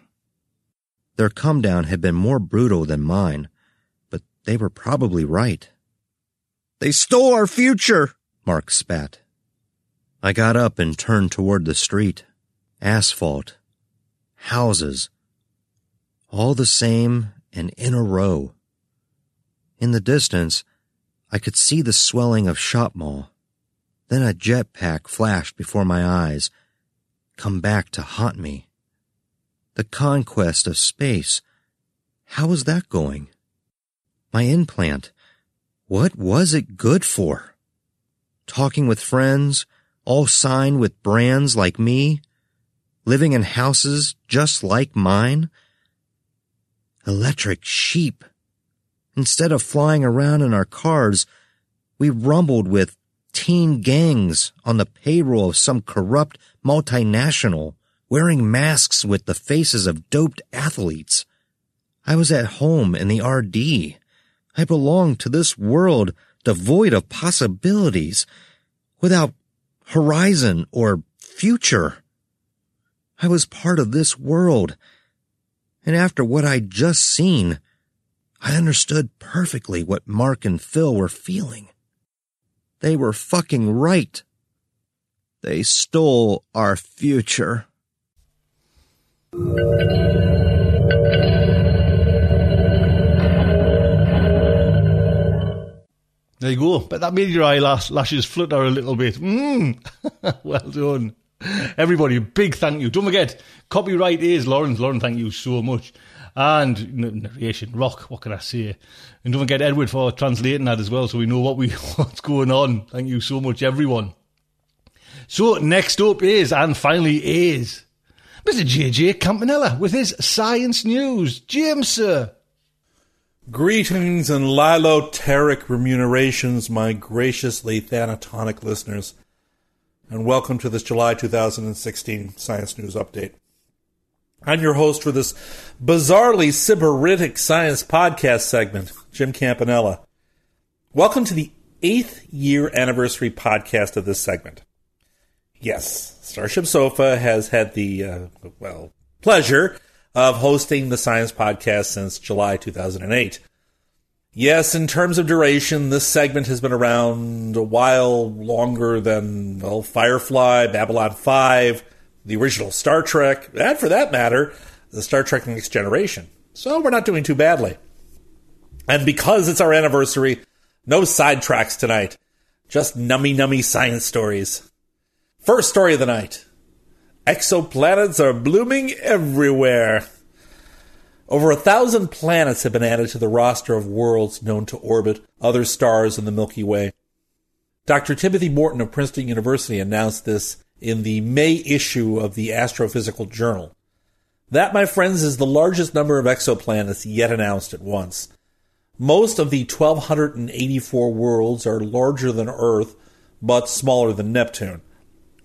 [SPEAKER 4] Their come down had been more brutal than mine, but they were probably right. They stole our future, Mark spat. I got up and turned toward the street. Asphalt. Houses. All the same and in a row. In the distance, I could see the swelling of Shop Mall. Then a jetpack flashed before my eyes, come back to haunt me. The conquest of space. How was that going? My implant. What was it good for? Talking with friends, all signed with brands like me, living in houses just like mine. Electric sheep. Instead of flying around in our cars, we rumbled with teen gangs on the payroll of some corrupt multinational, wearing masks with the faces of doped athletes. I was at home in the RD. I belonged to this world devoid of possibilities, without horizon or future. I was part of this world. And after what I'd just seen, I understood perfectly what Mark and Phil were feeling. They were fucking right. They stole our future.
[SPEAKER 3] But that made your eyelashes flutter a little bit. Mmm. well done. Everybody, big thank you. Don't forget, copyright is Laurent's. Lauren, thank you so much. And narration, rock, what can I say? And don't forget Edward for translating that as well so we know what we what's going on. Thank you so much, everyone. So next up is, and finally is, Mr. JJ Campanella with his science news. James, sir.
[SPEAKER 5] Greetings and liloteric remunerations, my graciously thanatonic listeners, and welcome to this July 2016 Science News Update. I'm your host for this bizarrely sybaritic science podcast segment, Jim Campanella. Welcome to the eighth year anniversary podcast of this segment. Yes, StarShipSofa has had the, uh, well, pleasure of hosting the science podcast since July 2008. Yes, in terms of duration, this segment has been around a while longer than, well, Firefly, Babylon 5, the original Star Trek, and for that matter, the Star Trek Next Generation. So we're not doing too badly. And because it's our anniversary, no sidetracks tonight. Just nummy nummy science stories. First story of the night. Exoplanets are blooming everywhere. Over a thousand planets have been added to the roster of worlds known to orbit other stars in the Milky Way. Dr. Timothy Morton of Princeton University announced this in the May issue of the Astrophysical Journal. That, my friends, is the largest number of exoplanets yet announced at once. Most of the 1,284 worlds are larger than Earth, but smaller than Neptune.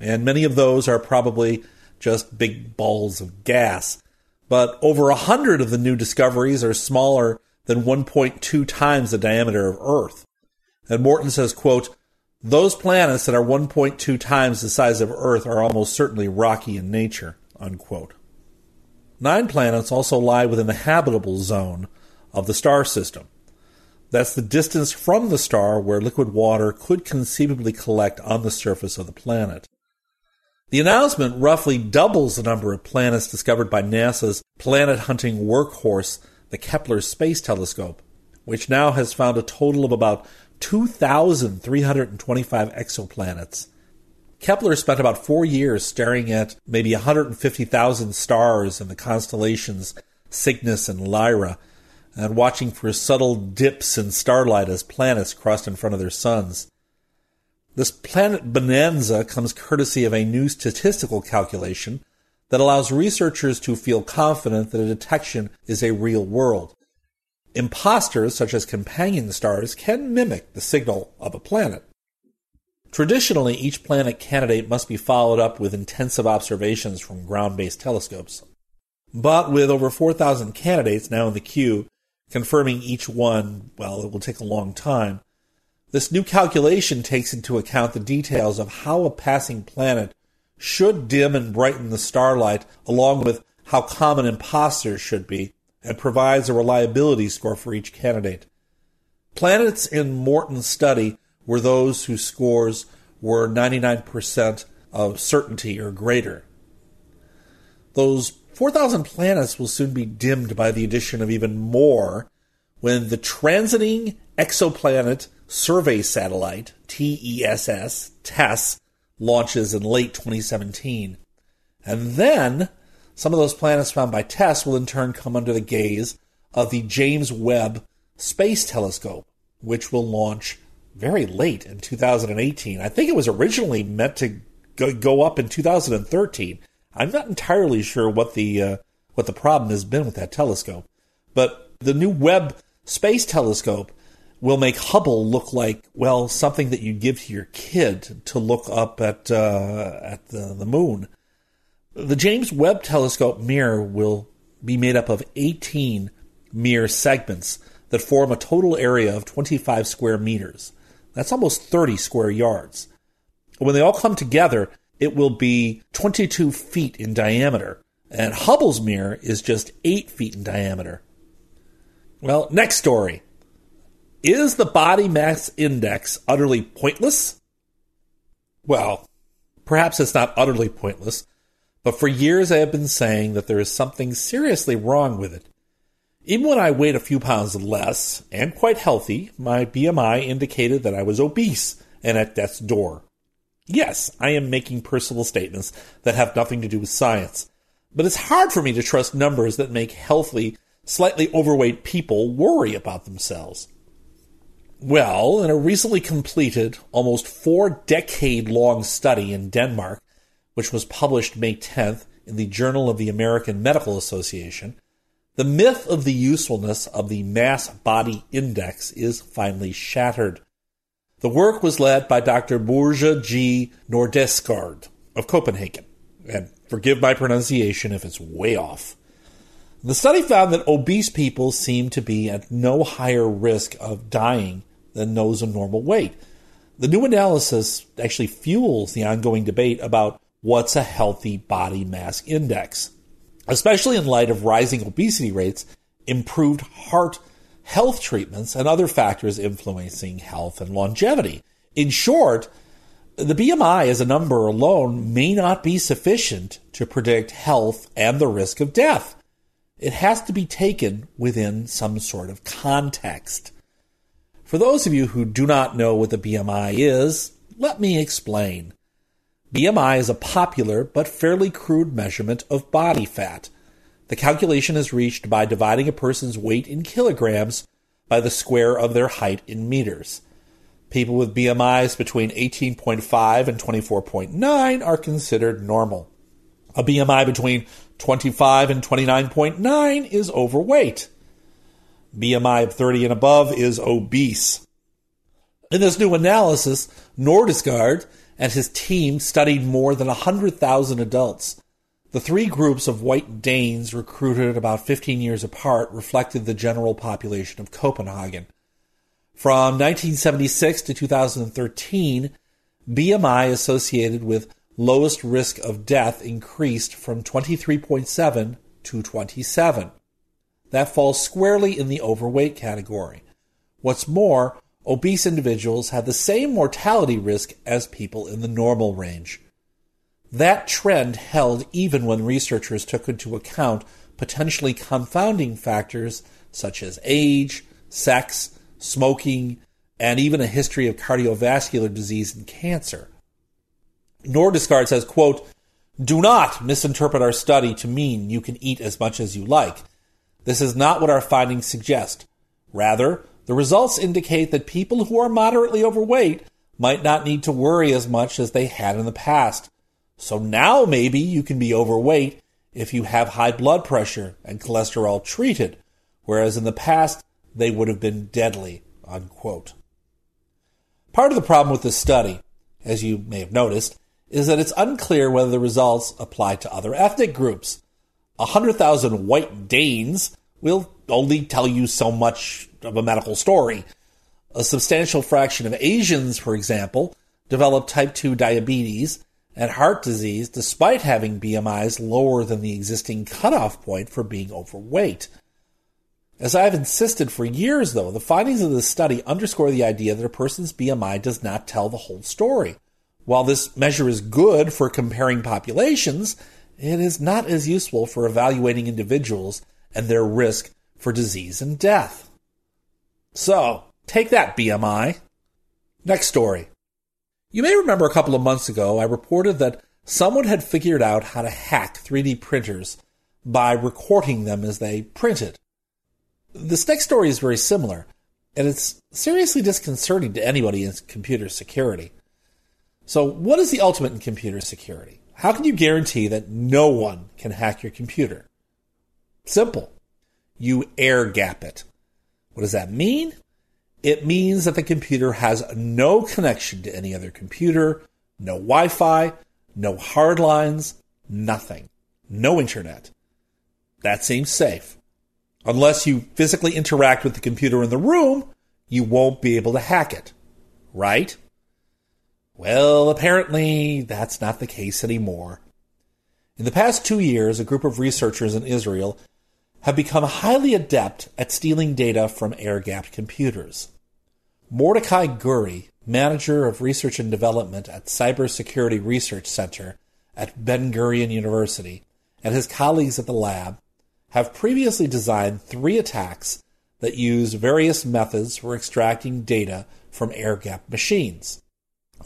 [SPEAKER 5] And many of those are probably just big balls of gas. But over a hundred of the new discoveries are smaller than 1.2 times the diameter of Earth. And Morton says, quote, those planets that are 1.2 times the size of Earth are almost certainly rocky in nature, unquote. Nine planets also lie within the habitable zone of the star system. That's the distance from the star where liquid water could conceivably collect on the surface of the planet. The announcement roughly doubles the number of planets discovered by NASA's planet hunting workhorse, the Kepler Space Telescope, which now has found a total of about 2,325 exoplanets. Kepler spent about four years staring at maybe 150,000 stars in the constellations Cygnus and Lyra, and watching for subtle dips in starlight as planets crossed in front of their suns. This planet bonanza comes courtesy of a new statistical calculation that allows researchers to feel confident that a detection is a real world. Imposters, such as companion stars, can mimic the signal of a planet. Traditionally, each planet candidate must be followed up with intensive observations from ground based telescopes. But with over 4,000 candidates now in the queue, confirming each one, well, it will take a long time. This new calculation takes into account the details of how a passing planet should dim and brighten the starlight, along with how common imposters should be, and provides a reliability score for each candidate. Planets in Morton's study were those whose scores were 99% of certainty or greater. Those 4,000 planets will soon be dimmed by the addition of even more when the transiting exoplanet survey satellite, TESS, TESS, launches in late 2017. And then some of those planets found by TESS will in turn come under the gaze of the James Webb Space Telescope, which will launch very late in 2018. I think it was originally meant to go, up in 2013. I'm not entirely sure what the uh, what the problem has been with that telescope, but the new Webb Space Telescope will make Hubble look like well something that you give to your kid to look up at uh, at the, the moon. The James Webb Telescope mirror will be made up of 18 mirror segments that form a total area of 25 square meters. That's almost 30 square yards. When they all come together, it will be 22 feet in diameter, and Hubble's mirror is just 8 feet in diameter. Well, next story. Is the body mass index utterly pointless? Well, perhaps it's not utterly pointless, but for years I have been saying that there is something seriously wrong with it. Even when I weighed a few pounds less and quite healthy, my BMI indicated that I was obese and at death's door. Yes, I am making personal statements that have nothing to do with science, but it's hard for me to trust numbers that make healthy, slightly overweight people worry about themselves. Well, in a recently completed, almost four decade long study in Denmark, which was published May 10th in the Journal of the American Medical Association, the myth of the usefulness of the mass body index is finally shattered. The work was led by Dr. Børge G. Nordestgaard of Copenhagen. And forgive my pronunciation if it's way off. The study found that obese people seem to be at no higher risk of dying than those of normal weight. The new analysis actually fuels the ongoing debate about what's a healthy body mass index, especially in light of rising obesity rates, improved heart health treatments, and other factors influencing health and longevity. In short, the BMI as a number alone may not be sufficient to predict health and the risk of death. It has to be taken within some sort of context. For those of you who do not know what the BMI is, let me explain. BMI is a popular but fairly crude measurement of body fat. The calculation is reached by dividing a person's weight in kilograms by the square of their height in meters. People with BMIs between 18.5 and 24.9 are considered normal. A BMI between 25 and 29.9 is overweight. BMI of 30 and above is obese. In this new analysis, Nordestgaard and his team studied more than 100,000 adults. The three groups of white Danes recruited about 15 years apart reflected the general population of Copenhagen. From 1976 to 2013, BMI associated with lowest risk of death increased from 23.7 to 27. That falls squarely in the overweight category. What's more, obese individuals have the same mortality risk as people in the normal range. That trend held even when researchers took into account potentially confounding factors such as age, sex, smoking, and even a history of cardiovascular disease and cancer. Nordestgaard says, quote, Do not misinterpret our study to mean you can eat as much as you like. This is not what our findings suggest. Rather, the results indicate that people who are moderately overweight might not need to worry as much as they had in the past. So now maybe you can be overweight if you have high blood pressure and cholesterol treated, whereas in the past they would have been deadly. Unquote. Part of the problem with this study, as you may have noticed, is that it's unclear whether the results apply to other ethnic groups. A hundred thousand white Danes will only tell you so much of a medical story. A substantial fraction of Asians, for example, develop type 2 diabetes and heart disease despite having BMIs lower than the existing cutoff point for being overweight. As I've insisted for years, though, the findings of this study underscore the idea that a person's BMI does not tell the whole story. While this measure is good for comparing populations, it is not as useful for evaluating individuals and their risk for disease and death. So, take that, BMI. Next story. You may remember a couple of months ago, I reported that someone had figured out how to hack 3D printers by recording them as they printed. This next story is very similar, and it's seriously disconcerting to anybody in computer security. So, what is the ultimate in computer security? How can you guarantee that no one can hack your computer? Simple. You air gap it. What does that mean? It means that the computer has no connection to any other computer, no Wi Fi, no hard lines, nothing. No internet. That seems safe. Unless you physically interact with the computer in the room, you won't be able to hack it. Right? Well, apparently that's not the case anymore. In the past two years, a group of researchers in Israel have become highly adept at stealing data from air gapped computers. Mordechai Guri, manager of research and development at Cybersecurity Research Center at Ben Gurion University, and his colleagues at the lab have previously designed three attacks that use various methods for extracting data from air gapped machines.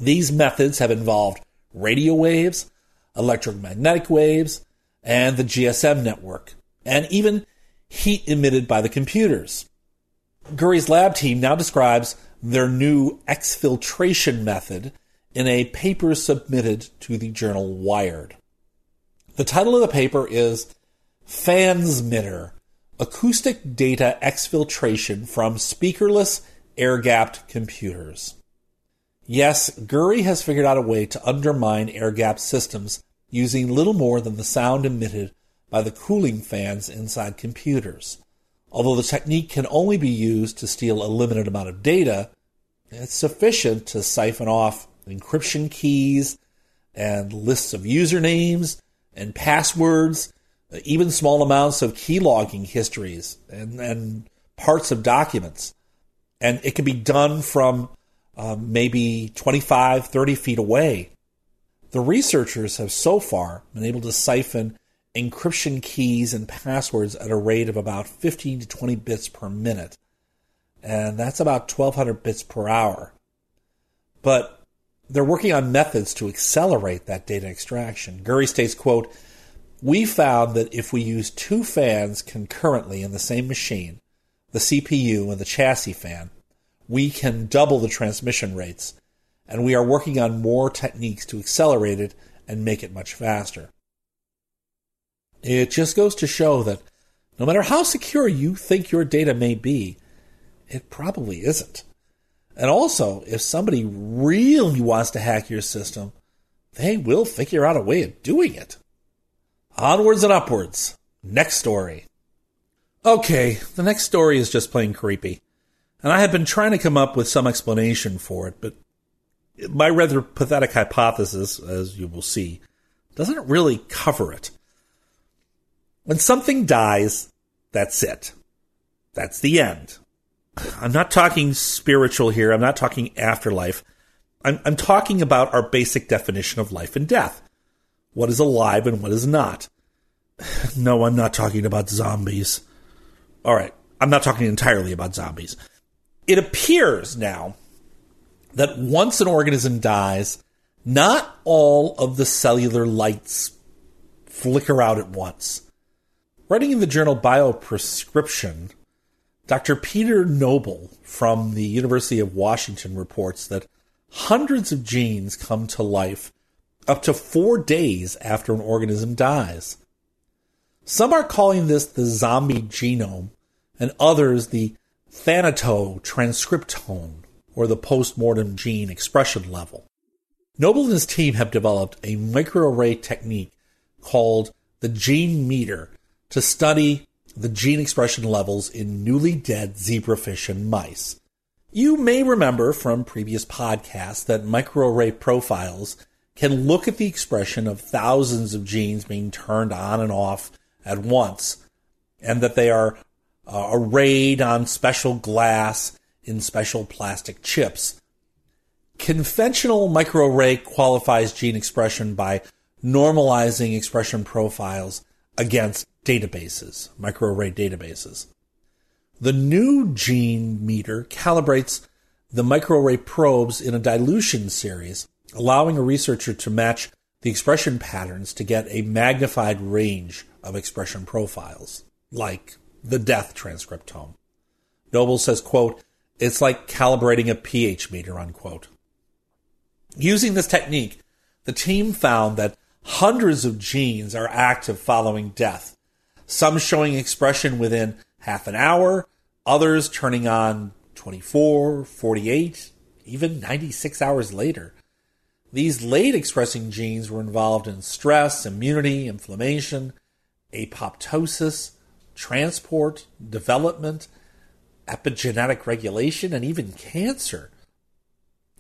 [SPEAKER 5] These methods have involved radio waves, electromagnetic waves, and the GSM network, and even heat emitted by the computers. Guri's lab team now describes their new exfiltration method in a paper submitted to the journal Wired. The title of the paper is Fansmitter Acoustic Data Exfiltration from Speakerless Air Gapped Computers. Yes, Guri has figured out a way to undermine air gap systems using little more than the sound emitted by the cooling fans inside computers. Although the technique can only be used to steal a limited amount of data, it's sufficient to siphon off encryption keys and lists of usernames and passwords, even small amounts of keylogging histories and, and parts of documents. And it can be done from um, maybe 25, 30 feet away. The researchers have so far been able to siphon encryption keys and passwords at a rate of about 15 to 20 bits per minute. And that's about 1200 bits per hour. But they're working on methods to accelerate that data extraction. Guri states, quote, we found that if we use two fans concurrently in the same machine, the CPU and the chassis fan, we can double the transmission rates. And we are working on more techniques to accelerate it and make it much faster. It just goes to show that no matter how secure you think your data may be, it probably isn't. And also, if somebody really wants to hack your system, they will figure out a way of doing it. Onwards and upwards. Next story. Okay, the next story is just plain creepy. And I have been trying to come up with some explanation for it, but my rather pathetic hypothesis, as you will see, doesn't really cover it. When something dies, that's it. That's the end. I'm not talking spiritual here. I'm not talking afterlife. I'm, I'm talking about our basic definition of life and death. What is alive and what is not. No, I'm not talking about zombies. All right. I'm not talking entirely about zombies. It appears now that once an organism dies, not all of the cellular lights flicker out at once. Writing in the journal Bioprescription, Dr. Peter Noble from the University of Washington reports that hundreds of genes come to life up to four days after an organism dies. Some are calling this the zombie genome, and others the thanatotranscriptome, or the postmortem gene expression level. Noble and his team have developed a microarray technique called the gene meter to study the gene expression levels in newly dead zebrafish and mice. You may remember from previous podcasts that microarray profiles can look at the expression of thousands of genes being turned on and off at once, and that they are uh, arrayed on special glass in special plastic chips. Conventional microarray qualifies gene expression by normalizing expression profiles against databases, microarray databases. The new gene meter calibrates the microarray probes in a dilution series, allowing a researcher to match the expression patterns to get a magnified range of expression profiles, like the death transcriptome. Noble says, quote, it's like calibrating a pH meter, unquote. Using this technique, the team found that Hundreds of genes are active following death, some showing expression within half an hour, others turning on 24, 48, even 96 hours later. These late expressing genes were involved in stress, immunity, inflammation, apoptosis, transport, development, epigenetic regulation, and even cancer.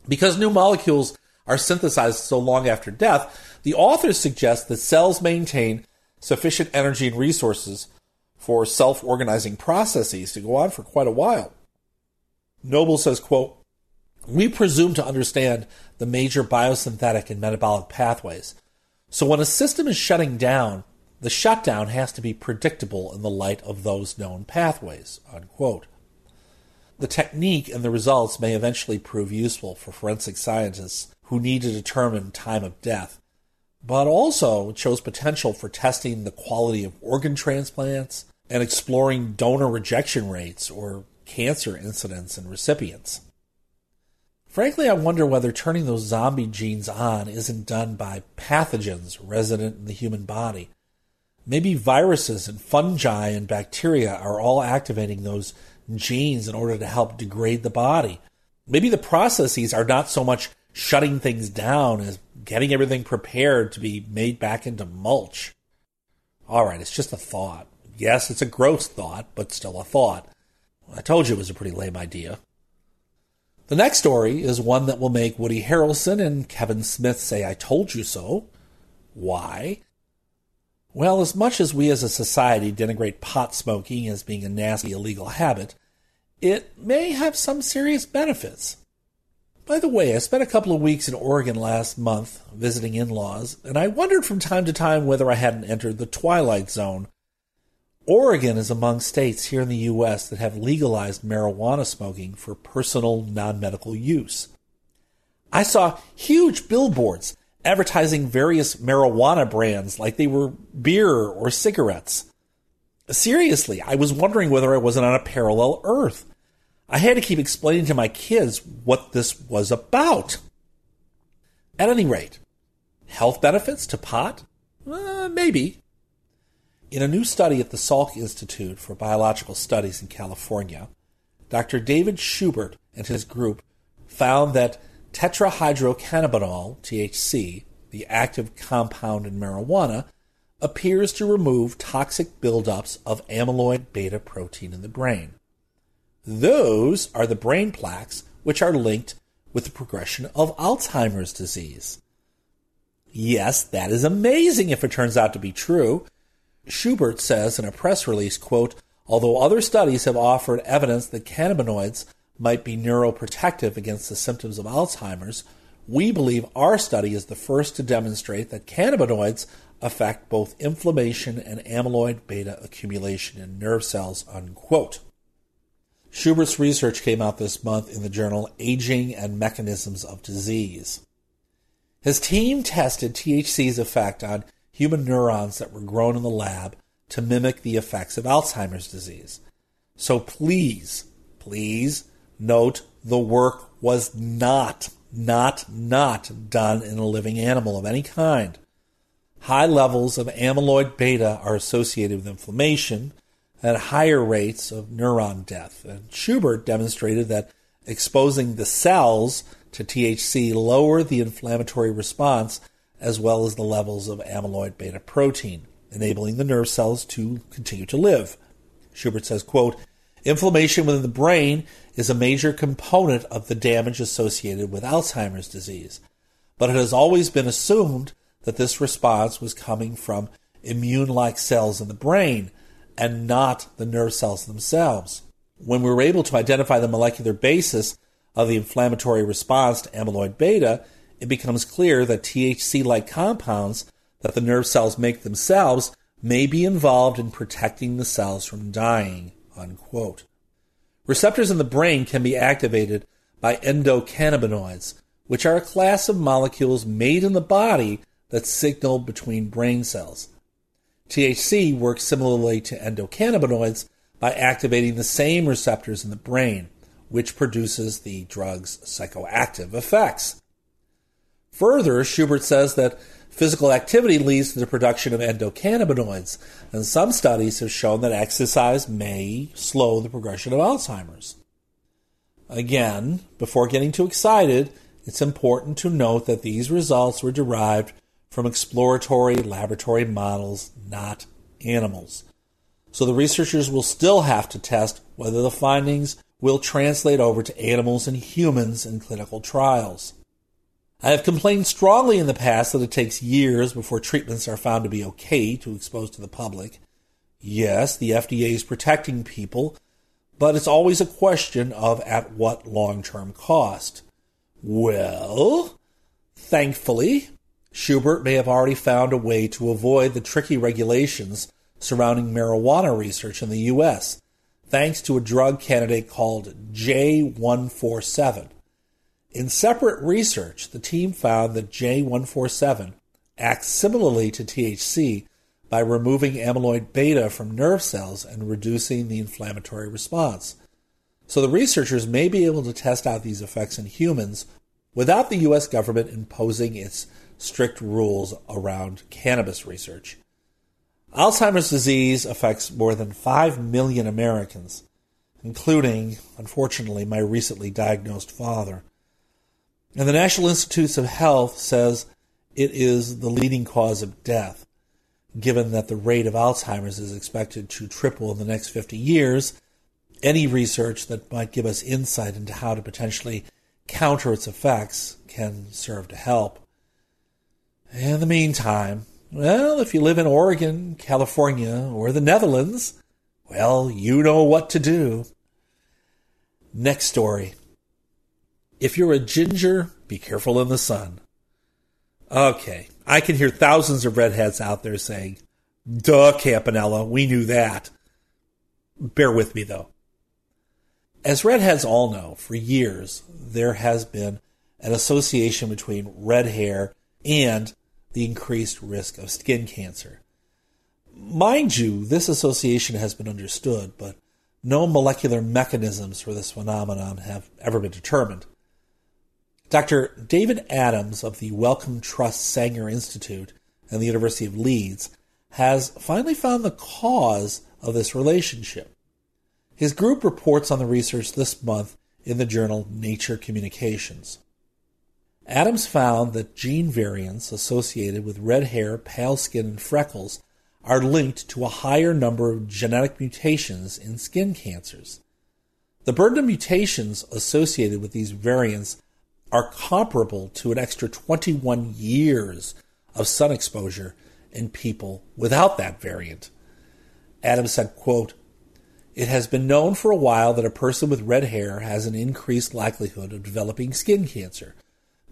[SPEAKER 5] Because new molecules are synthesized so long after death, the authors suggest that cells maintain sufficient energy and resources for self-organizing processes to go on for quite a while. Noble says, quote, we presume to understand the major biosynthetic and metabolic pathways. So when a system is shutting down, the shutdown has to be predictable in the light of those known pathways. Unquote. The technique and the results may eventually prove useful for forensic scientists who need to determine time of death, but also shows potential for testing the quality of organ transplants and exploring donor rejection rates or cancer incidence in recipients. Frankly, I wonder whether turning those zombie genes on isn't done by pathogens resident in the human body. Maybe viruses and fungi and bacteria are all activating those genes in order to help degrade the body. Maybe the processes are not so much shutting things down as getting everything prepared to be made back into mulch. All right, it's just a thought. Yes, it's a gross thought, but still a thought. I told you it was a pretty lame idea. The next story is one that will make Woody Harrelson and Kevin Smith say, I told you so. Why? Well, as much as we as a society denigrate pot smoking as being a nasty illegal habit, it may have some serious benefits. By the way, I spent a couple of weeks in Oregon last month visiting in laws, and I wondered from time to time whether I hadn't entered the twilight zone Oregon is among states here in the U.S. that have legalized marijuana smoking for personal non medical use. I saw huge billboards advertising various marijuana brands like they were beer or cigarettes. Seriously, I was wondering whether I wasn't on a parallel Earth. I had to keep explaining to my kids what this was about. At any rate, health benefits to pot? Uh, maybe. In a new study at the Salk Institute for Biological Studies in California, Dr. David Schubert and his group found that tetrahydrocannabinol, THC, the active compound in marijuana, appears to remove toxic buildups of amyloid beta protein in the brain. Those are the brain plaques which are linked with the progression of Alzheimer's disease. Yes, that is amazing if it turns out to be true, Schubert says in a press release, quote, although other studies have offered evidence that cannabinoids might be neuroprotective against the symptoms of Alzheimer's, we believe our study is the first to demonstrate that cannabinoids affect both inflammation and amyloid beta accumulation in nerve cells, unquote. Schubert's research came out this month in the journal Aging and Mechanisms of Disease. His team tested THC's effect on human neurons that were grown in the lab to mimic the effects of Alzheimer's disease. So please, please note the work was not, not, not done in a living animal of any kind. High levels of amyloid beta are associated with inflammation and higher rates of neuron death. And Schubert demonstrated that exposing the cells to THC lower the inflammatory response as well as the levels of amyloid beta protein, enabling the nerve cells to continue to live. Schubert says, quote, Inflammation within the brain is a major component of the damage associated with Alzheimer's disease, but it has always been assumed that this response was coming from immune like cells in the brain and not the nerve cells themselves. When we were able to identify the molecular basis of the inflammatory response to amyloid beta, it becomes clear that THC like compounds that the nerve cells make themselves may be involved in protecting the cells from dying. Unquote. Receptors in the brain can be activated by endocannabinoids, which are a class of molecules made in the body that signal between brain cells. THC works similarly to endocannabinoids by activating the same receptors in the brain, which produces the drug's psychoactive effects. Further, Schubert says that physical activity leads to the production of endocannabinoids, and some studies have shown that exercise may slow the progression of Alzheimer's. Again, before getting too excited, it's important to note that these results were derived from exploratory laboratory models, not animals. So the researchers will still have to test whether the findings will translate over to animals and humans in clinical trials. I have complained strongly in the past that it takes years before treatments are found to be okay to expose to the public. Yes, the FDA is protecting people, but it's always a question of at what long term cost. Well, thankfully, Schubert may have already found a way to avoid the tricky regulations surrounding marijuana research in the U.S., thanks to a drug candidate called J147. In separate research, the team found that J147 acts similarly to THC by removing amyloid beta from nerve cells and reducing the inflammatory response. So the researchers may be able to test out these effects in humans without the US government imposing its strict rules around cannabis research. Alzheimer's disease affects more than 5 million Americans, including, unfortunately, my recently diagnosed father. And the National Institutes of Health says it is the leading cause of death given that the rate of Alzheimer's is expected to triple in the next 50 years, any research that might give us insight into how to potentially counter its effects can serve to help. In the meantime, well, if you live in Oregon, California, or the Netherlands, well, you know what to do. Next story. If you're a ginger, be careful in the sun. Okay, I can hear thousands of redheads out there saying, duh, Campanella, we knew that. Bear with me, though. As redheads all know, for years, there has been an association between red hair and the increased risk of skin cancer. Mind you, this association has been understood, but no molecular mechanisms for this phenomenon have ever been determined. Dr. David Adams of the Wellcome Trust Sanger Institute and the University of Leeds has finally found the cause of this relationship. His group reports on the research this month in the journal Nature Communications. Adams found that gene variants associated with red hair, pale skin, and freckles are linked to a higher number of genetic mutations in skin cancers. The burden of mutations associated with these variants are comparable to an extra 21 years of sun exposure in people without that variant. Adams said, quote, It has been known for a while that a person with red hair has an increased likelihood of developing skin cancer,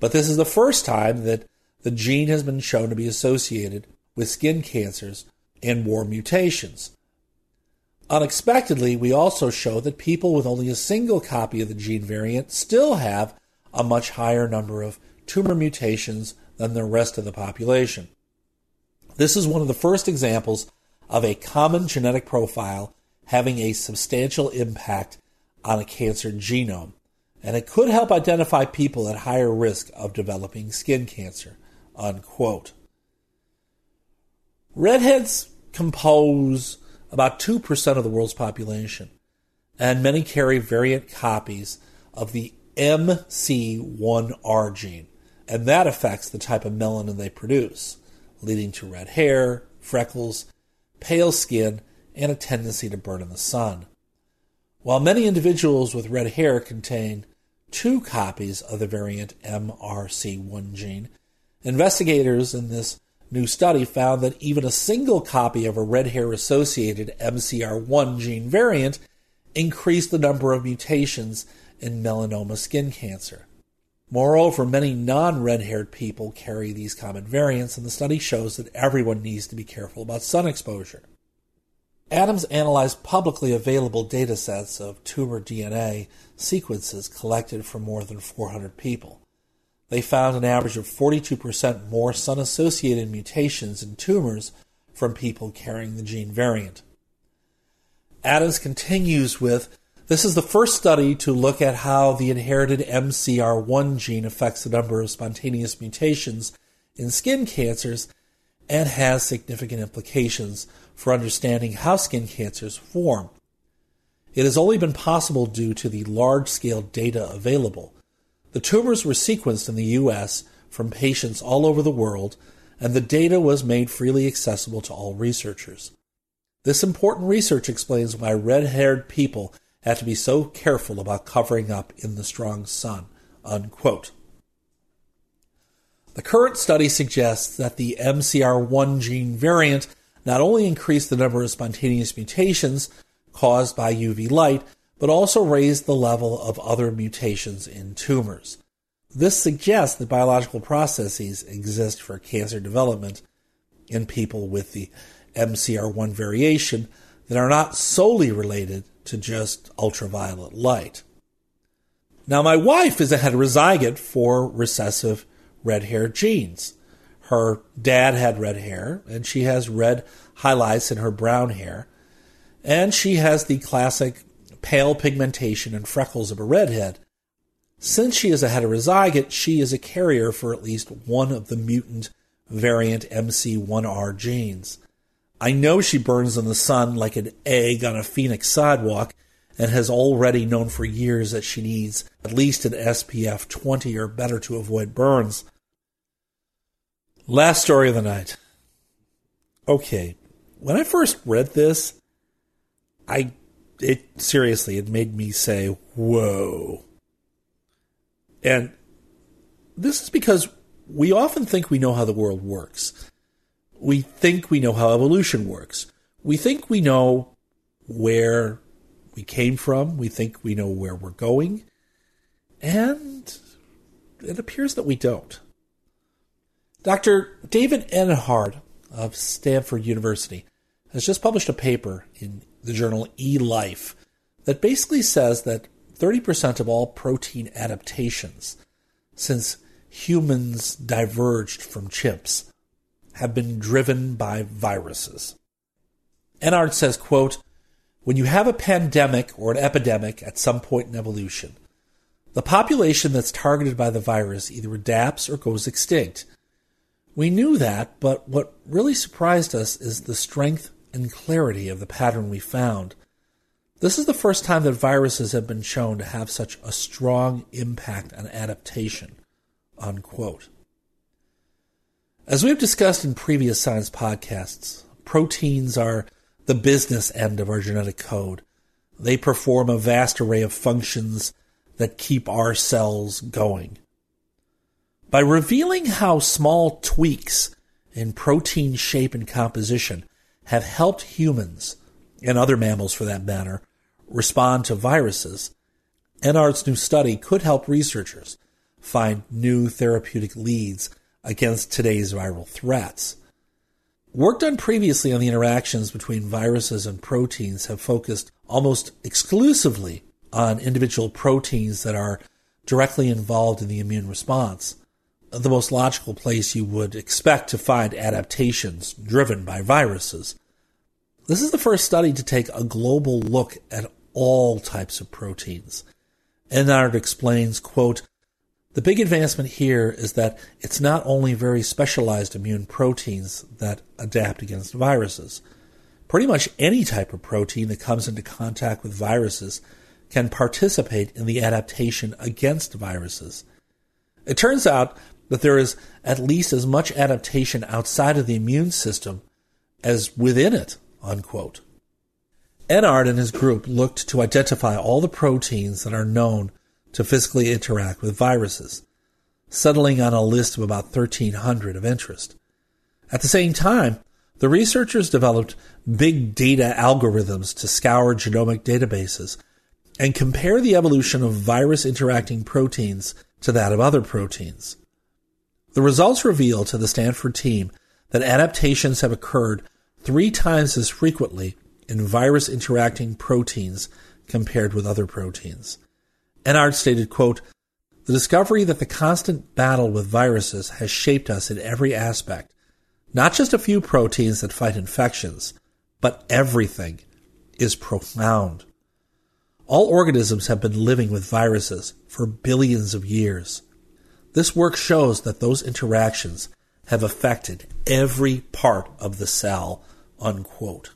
[SPEAKER 5] but this is the first time that the gene has been shown to be associated with skin cancers and more mutations. Unexpectedly, we also show that people with only a single copy of the gene variant still have a much higher number of tumor mutations than the rest of the population. This is one of the first examples of a common genetic profile having a substantial impact on a cancer genome, and it could help identify people at higher risk of developing skin cancer. Unquote. Redheads compose about 2% of the world's population, and many carry variant copies of the MC1R gene, and that affects the type of melanin they produce, leading to red hair, freckles, pale skin, and a tendency to burn in the sun. While many individuals with red hair contain two copies of the variant MRC1 gene, investigators in this new study found that even a single copy of a red hair associated MCR1 gene variant increased the number of mutations in melanoma skin cancer. Moreover, many non red haired people carry these common variants, and the study shows that everyone needs to be careful about sun exposure. Adams analyzed publicly available data sets of tumor DNA sequences collected from more than 400 people. They found an average of 42% more sun associated mutations in tumors from people carrying the gene variant. Adams continues with this is the first study to look at how the inherited MCR1 gene affects the number of spontaneous mutations in skin cancers and has significant implications for understanding how skin cancers form. It has only been possible due to the large scale data available. The tumors were sequenced in the U.S. from patients all over the world, and the data was made freely accessible to all researchers. This important research explains why red haired people had to be so careful about covering up in the strong sun. Unquote. The current study suggests that the MCR1 gene variant not only increased the number of spontaneous mutations caused by UV light, but also raised the level of other mutations in tumors. This suggests that biological processes exist for cancer development in people with the MCR1 variation that are not solely related to just ultraviolet light. Now, my wife is a heterozygote for recessive red hair genes. Her dad had red hair, and she has red highlights in her brown hair, and she has the classic pale pigmentation and freckles of a redhead. Since she is a heterozygote, she is a carrier for at least one of the mutant variant MC1R genes. I know she burns in the sun like an egg on a Phoenix sidewalk and has already known for years that she needs at least an SPF 20 or better to avoid burns. Last story of the night. Okay, when I first read this, I it seriously it made me say, "Whoa." And this is because we often think we know how the world works. We think we know how evolution works. We think we know where we came from. We think we know where we're going. And it appears that we don't. Dr. David Enard of Stanford University has just published a paper in the journal eLife that basically says that 30% of all protein adaptations since humans diverged from chimps have been driven by viruses. Enard says, quote, when you have a pandemic or an epidemic at some point in evolution, the population that's targeted by the virus either adapts or goes extinct. We knew that, but what really surprised us is the strength and clarity of the pattern we found. This is the first time that viruses have been shown to have such a strong impact on adaptation. Unquote. As we've discussed in previous science podcasts, proteins are the business end of our genetic code. They perform a vast array of functions that keep our cells going. By revealing how small tweaks in protein shape and composition have helped humans, and other mammals for that matter, respond to viruses, Enard's new study could help researchers find new therapeutic leads against today's viral threats. Work done previously on the interactions between viruses and proteins have focused almost exclusively on individual proteins that are directly involved in the immune response. The most logical place you would expect to find adaptations driven by viruses. This is the first study to take a global look at all types of proteins. Enard explains, quote, the big advancement here is that it's not only very specialized immune proteins that adapt against viruses. Pretty much any type of protein that comes into contact with viruses can participate in the adaptation against viruses. It turns out that there is at least as much adaptation outside of the immune system as within it, unquote. Enard and his group looked to identify all the proteins that are known to physically interact with viruses, settling on a list of about 1,300 of interest. At the same time, the researchers developed big data algorithms to scour genomic databases and compare the evolution of virus interacting proteins to that of other proteins. The results reveal to the Stanford team that adaptations have occurred three times as frequently in virus interacting proteins compared with other proteins. Enard stated, quote, the discovery that the constant battle with viruses has shaped us in every aspect, not just a few proteins that fight infections, but everything, is profound. All organisms have been living with viruses for billions of years. This work shows that those interactions have affected every part of the cell, unquote.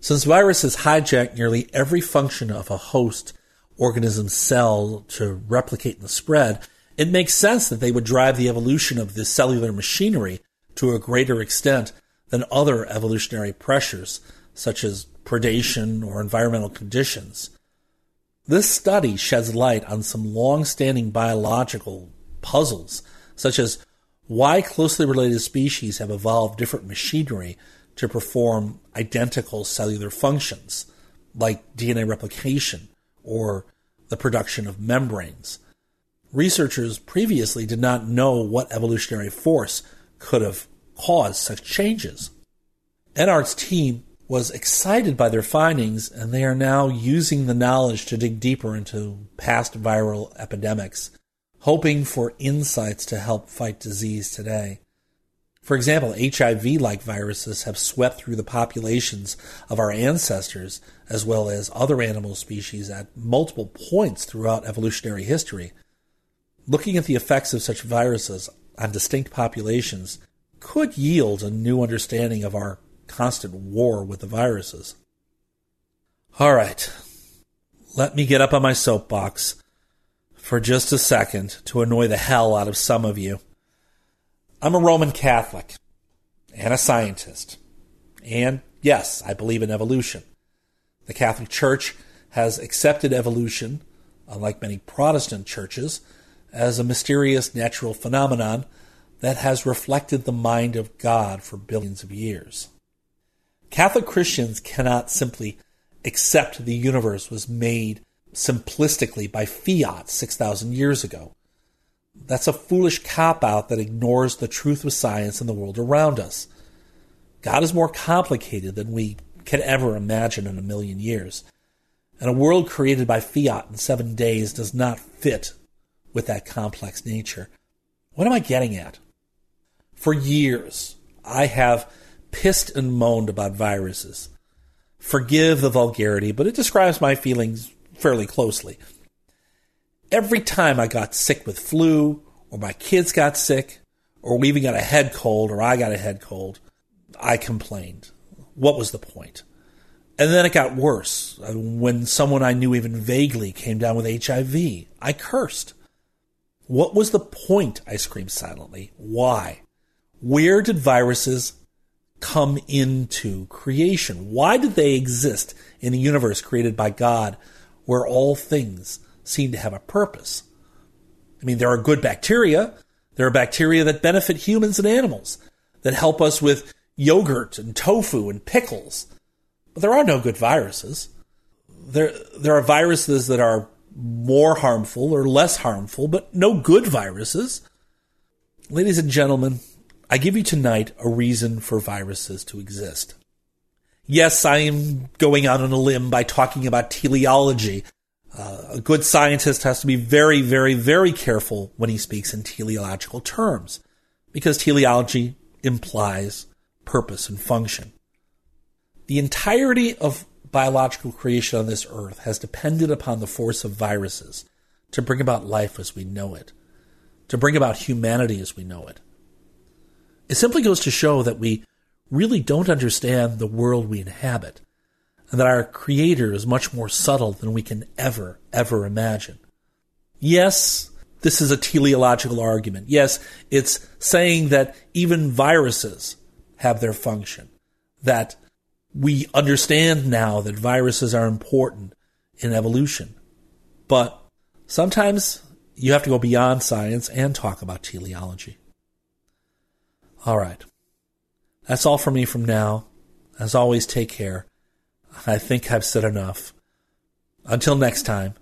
[SPEAKER 5] Since viruses hijack nearly every function of a host organism's cell to replicate and spread, it makes sense that they would drive the evolution of the cellular machinery to a greater extent than other evolutionary pressures, such as predation or environmental conditions. This study sheds light on some long standing biological puzzles such as why closely related species have evolved different machinery to perform identical cellular functions, like DNA replication or the production of membranes. Researchers previously did not know what evolutionary force could have caused such changes. Enard's team was excited by their findings, and they are now using the knowledge to dig deeper into past viral epidemics, hoping for insights to help fight disease today. For example, HIV like viruses have swept through the populations of our ancestors as well as other animal species at multiple points throughout evolutionary history. Looking at the effects of such viruses on distinct populations could yield a new understanding of our constant war with the viruses. All right, let me get up on my soapbox for just a second to annoy the hell out of some of you. I'm a Roman Catholic and a scientist. And yes, I believe in evolution. The Catholic Church has accepted evolution, unlike many Protestant churches, as a mysterious natural phenomenon that has reflected the mind of God for billions of years. Catholic Christians cannot simply accept the universe was made simplistically by fiat 6,000 years ago. That's a foolish cop out that ignores the truth of science and the world around us. God is more complicated than we can ever imagine in a million years. And a world created by fiat in seven days does not fit with that complex nature. What am I getting at? For years, I have pissed and moaned about viruses. Forgive the vulgarity, but it describes my feelings fairly closely. Every time I got sick with flu, or my kids got sick, or we even got a head cold, or I got a head cold, I complained. What was the point? And then it got worse. Uh, when someone I knew even vaguely came down with HIV, I cursed. What was the point? I screamed silently. Why? Where did viruses come into creation? Why did they exist in a universe created by God where all things seem to have a purpose? I mean, there are good bacteria. There are bacteria that benefit humans and animals, that help us with yogurt and tofu and pickles. But there are no good viruses. There, there are viruses that are more harmful or less harmful, but no good viruses. Ladies and gentlemen, I give you tonight a reason for viruses to exist. Yes, I am going out on a limb by talking about teleology. Uh, a good scientist has to be very, very, very careful when he speaks in teleological terms, because teleology implies purpose and function. The entirety of biological creation on this earth has depended upon the force of viruses to bring about life as we know it, to bring about humanity as we know it. It simply goes to show that we really don't understand the world we inhabit, and that our Creator is much more subtle than we can ever, ever imagine. Yes, this is a teleological argument. Yes, it's saying that even viruses have their function, that we understand now that viruses are important in evolution. But sometimes you have to go beyond science and talk about teleology. All right. That's all for me from now. As always, take care. I think I've said enough. Until next time,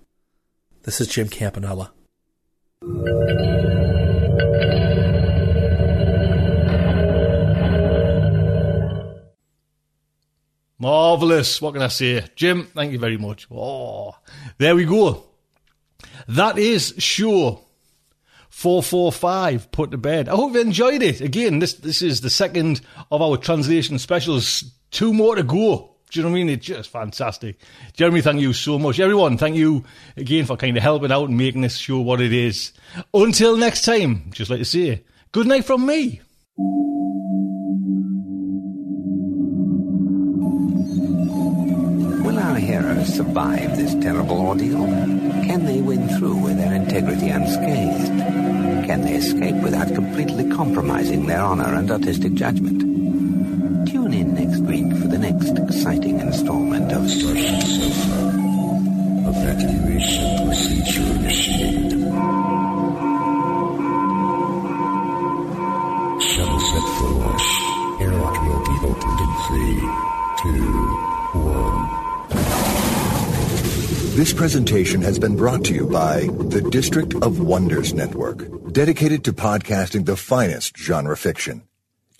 [SPEAKER 5] this is Jim Campanella.
[SPEAKER 3] Marvellous. What can I say? Jim, thank you very much. Oh, there we go. That is sure. 445 put to bed. I hope you enjoyed it. Again, this this is the second of our translation specials. Two more to go. Do you know what I mean? It's just fantastic. Jeremy, thank you so much. Everyone, thank you again for kind of helping out and making this show what it is. Until next time, just like to say, good night from me.
[SPEAKER 6] Will our heroes survive this terrible ordeal? Can they win through with their integrity unscathed? Can they escape without completely compromising their honor and artistic judgment? Tune in next week for next exciting installment of
[SPEAKER 7] StarShipSofa. Evacuation procedure initiated. Excellent. Airlock will be opened in three, two, one.
[SPEAKER 2] This presentation has been brought to you by the District of Wonders Network, dedicated to podcasting the finest genre fiction.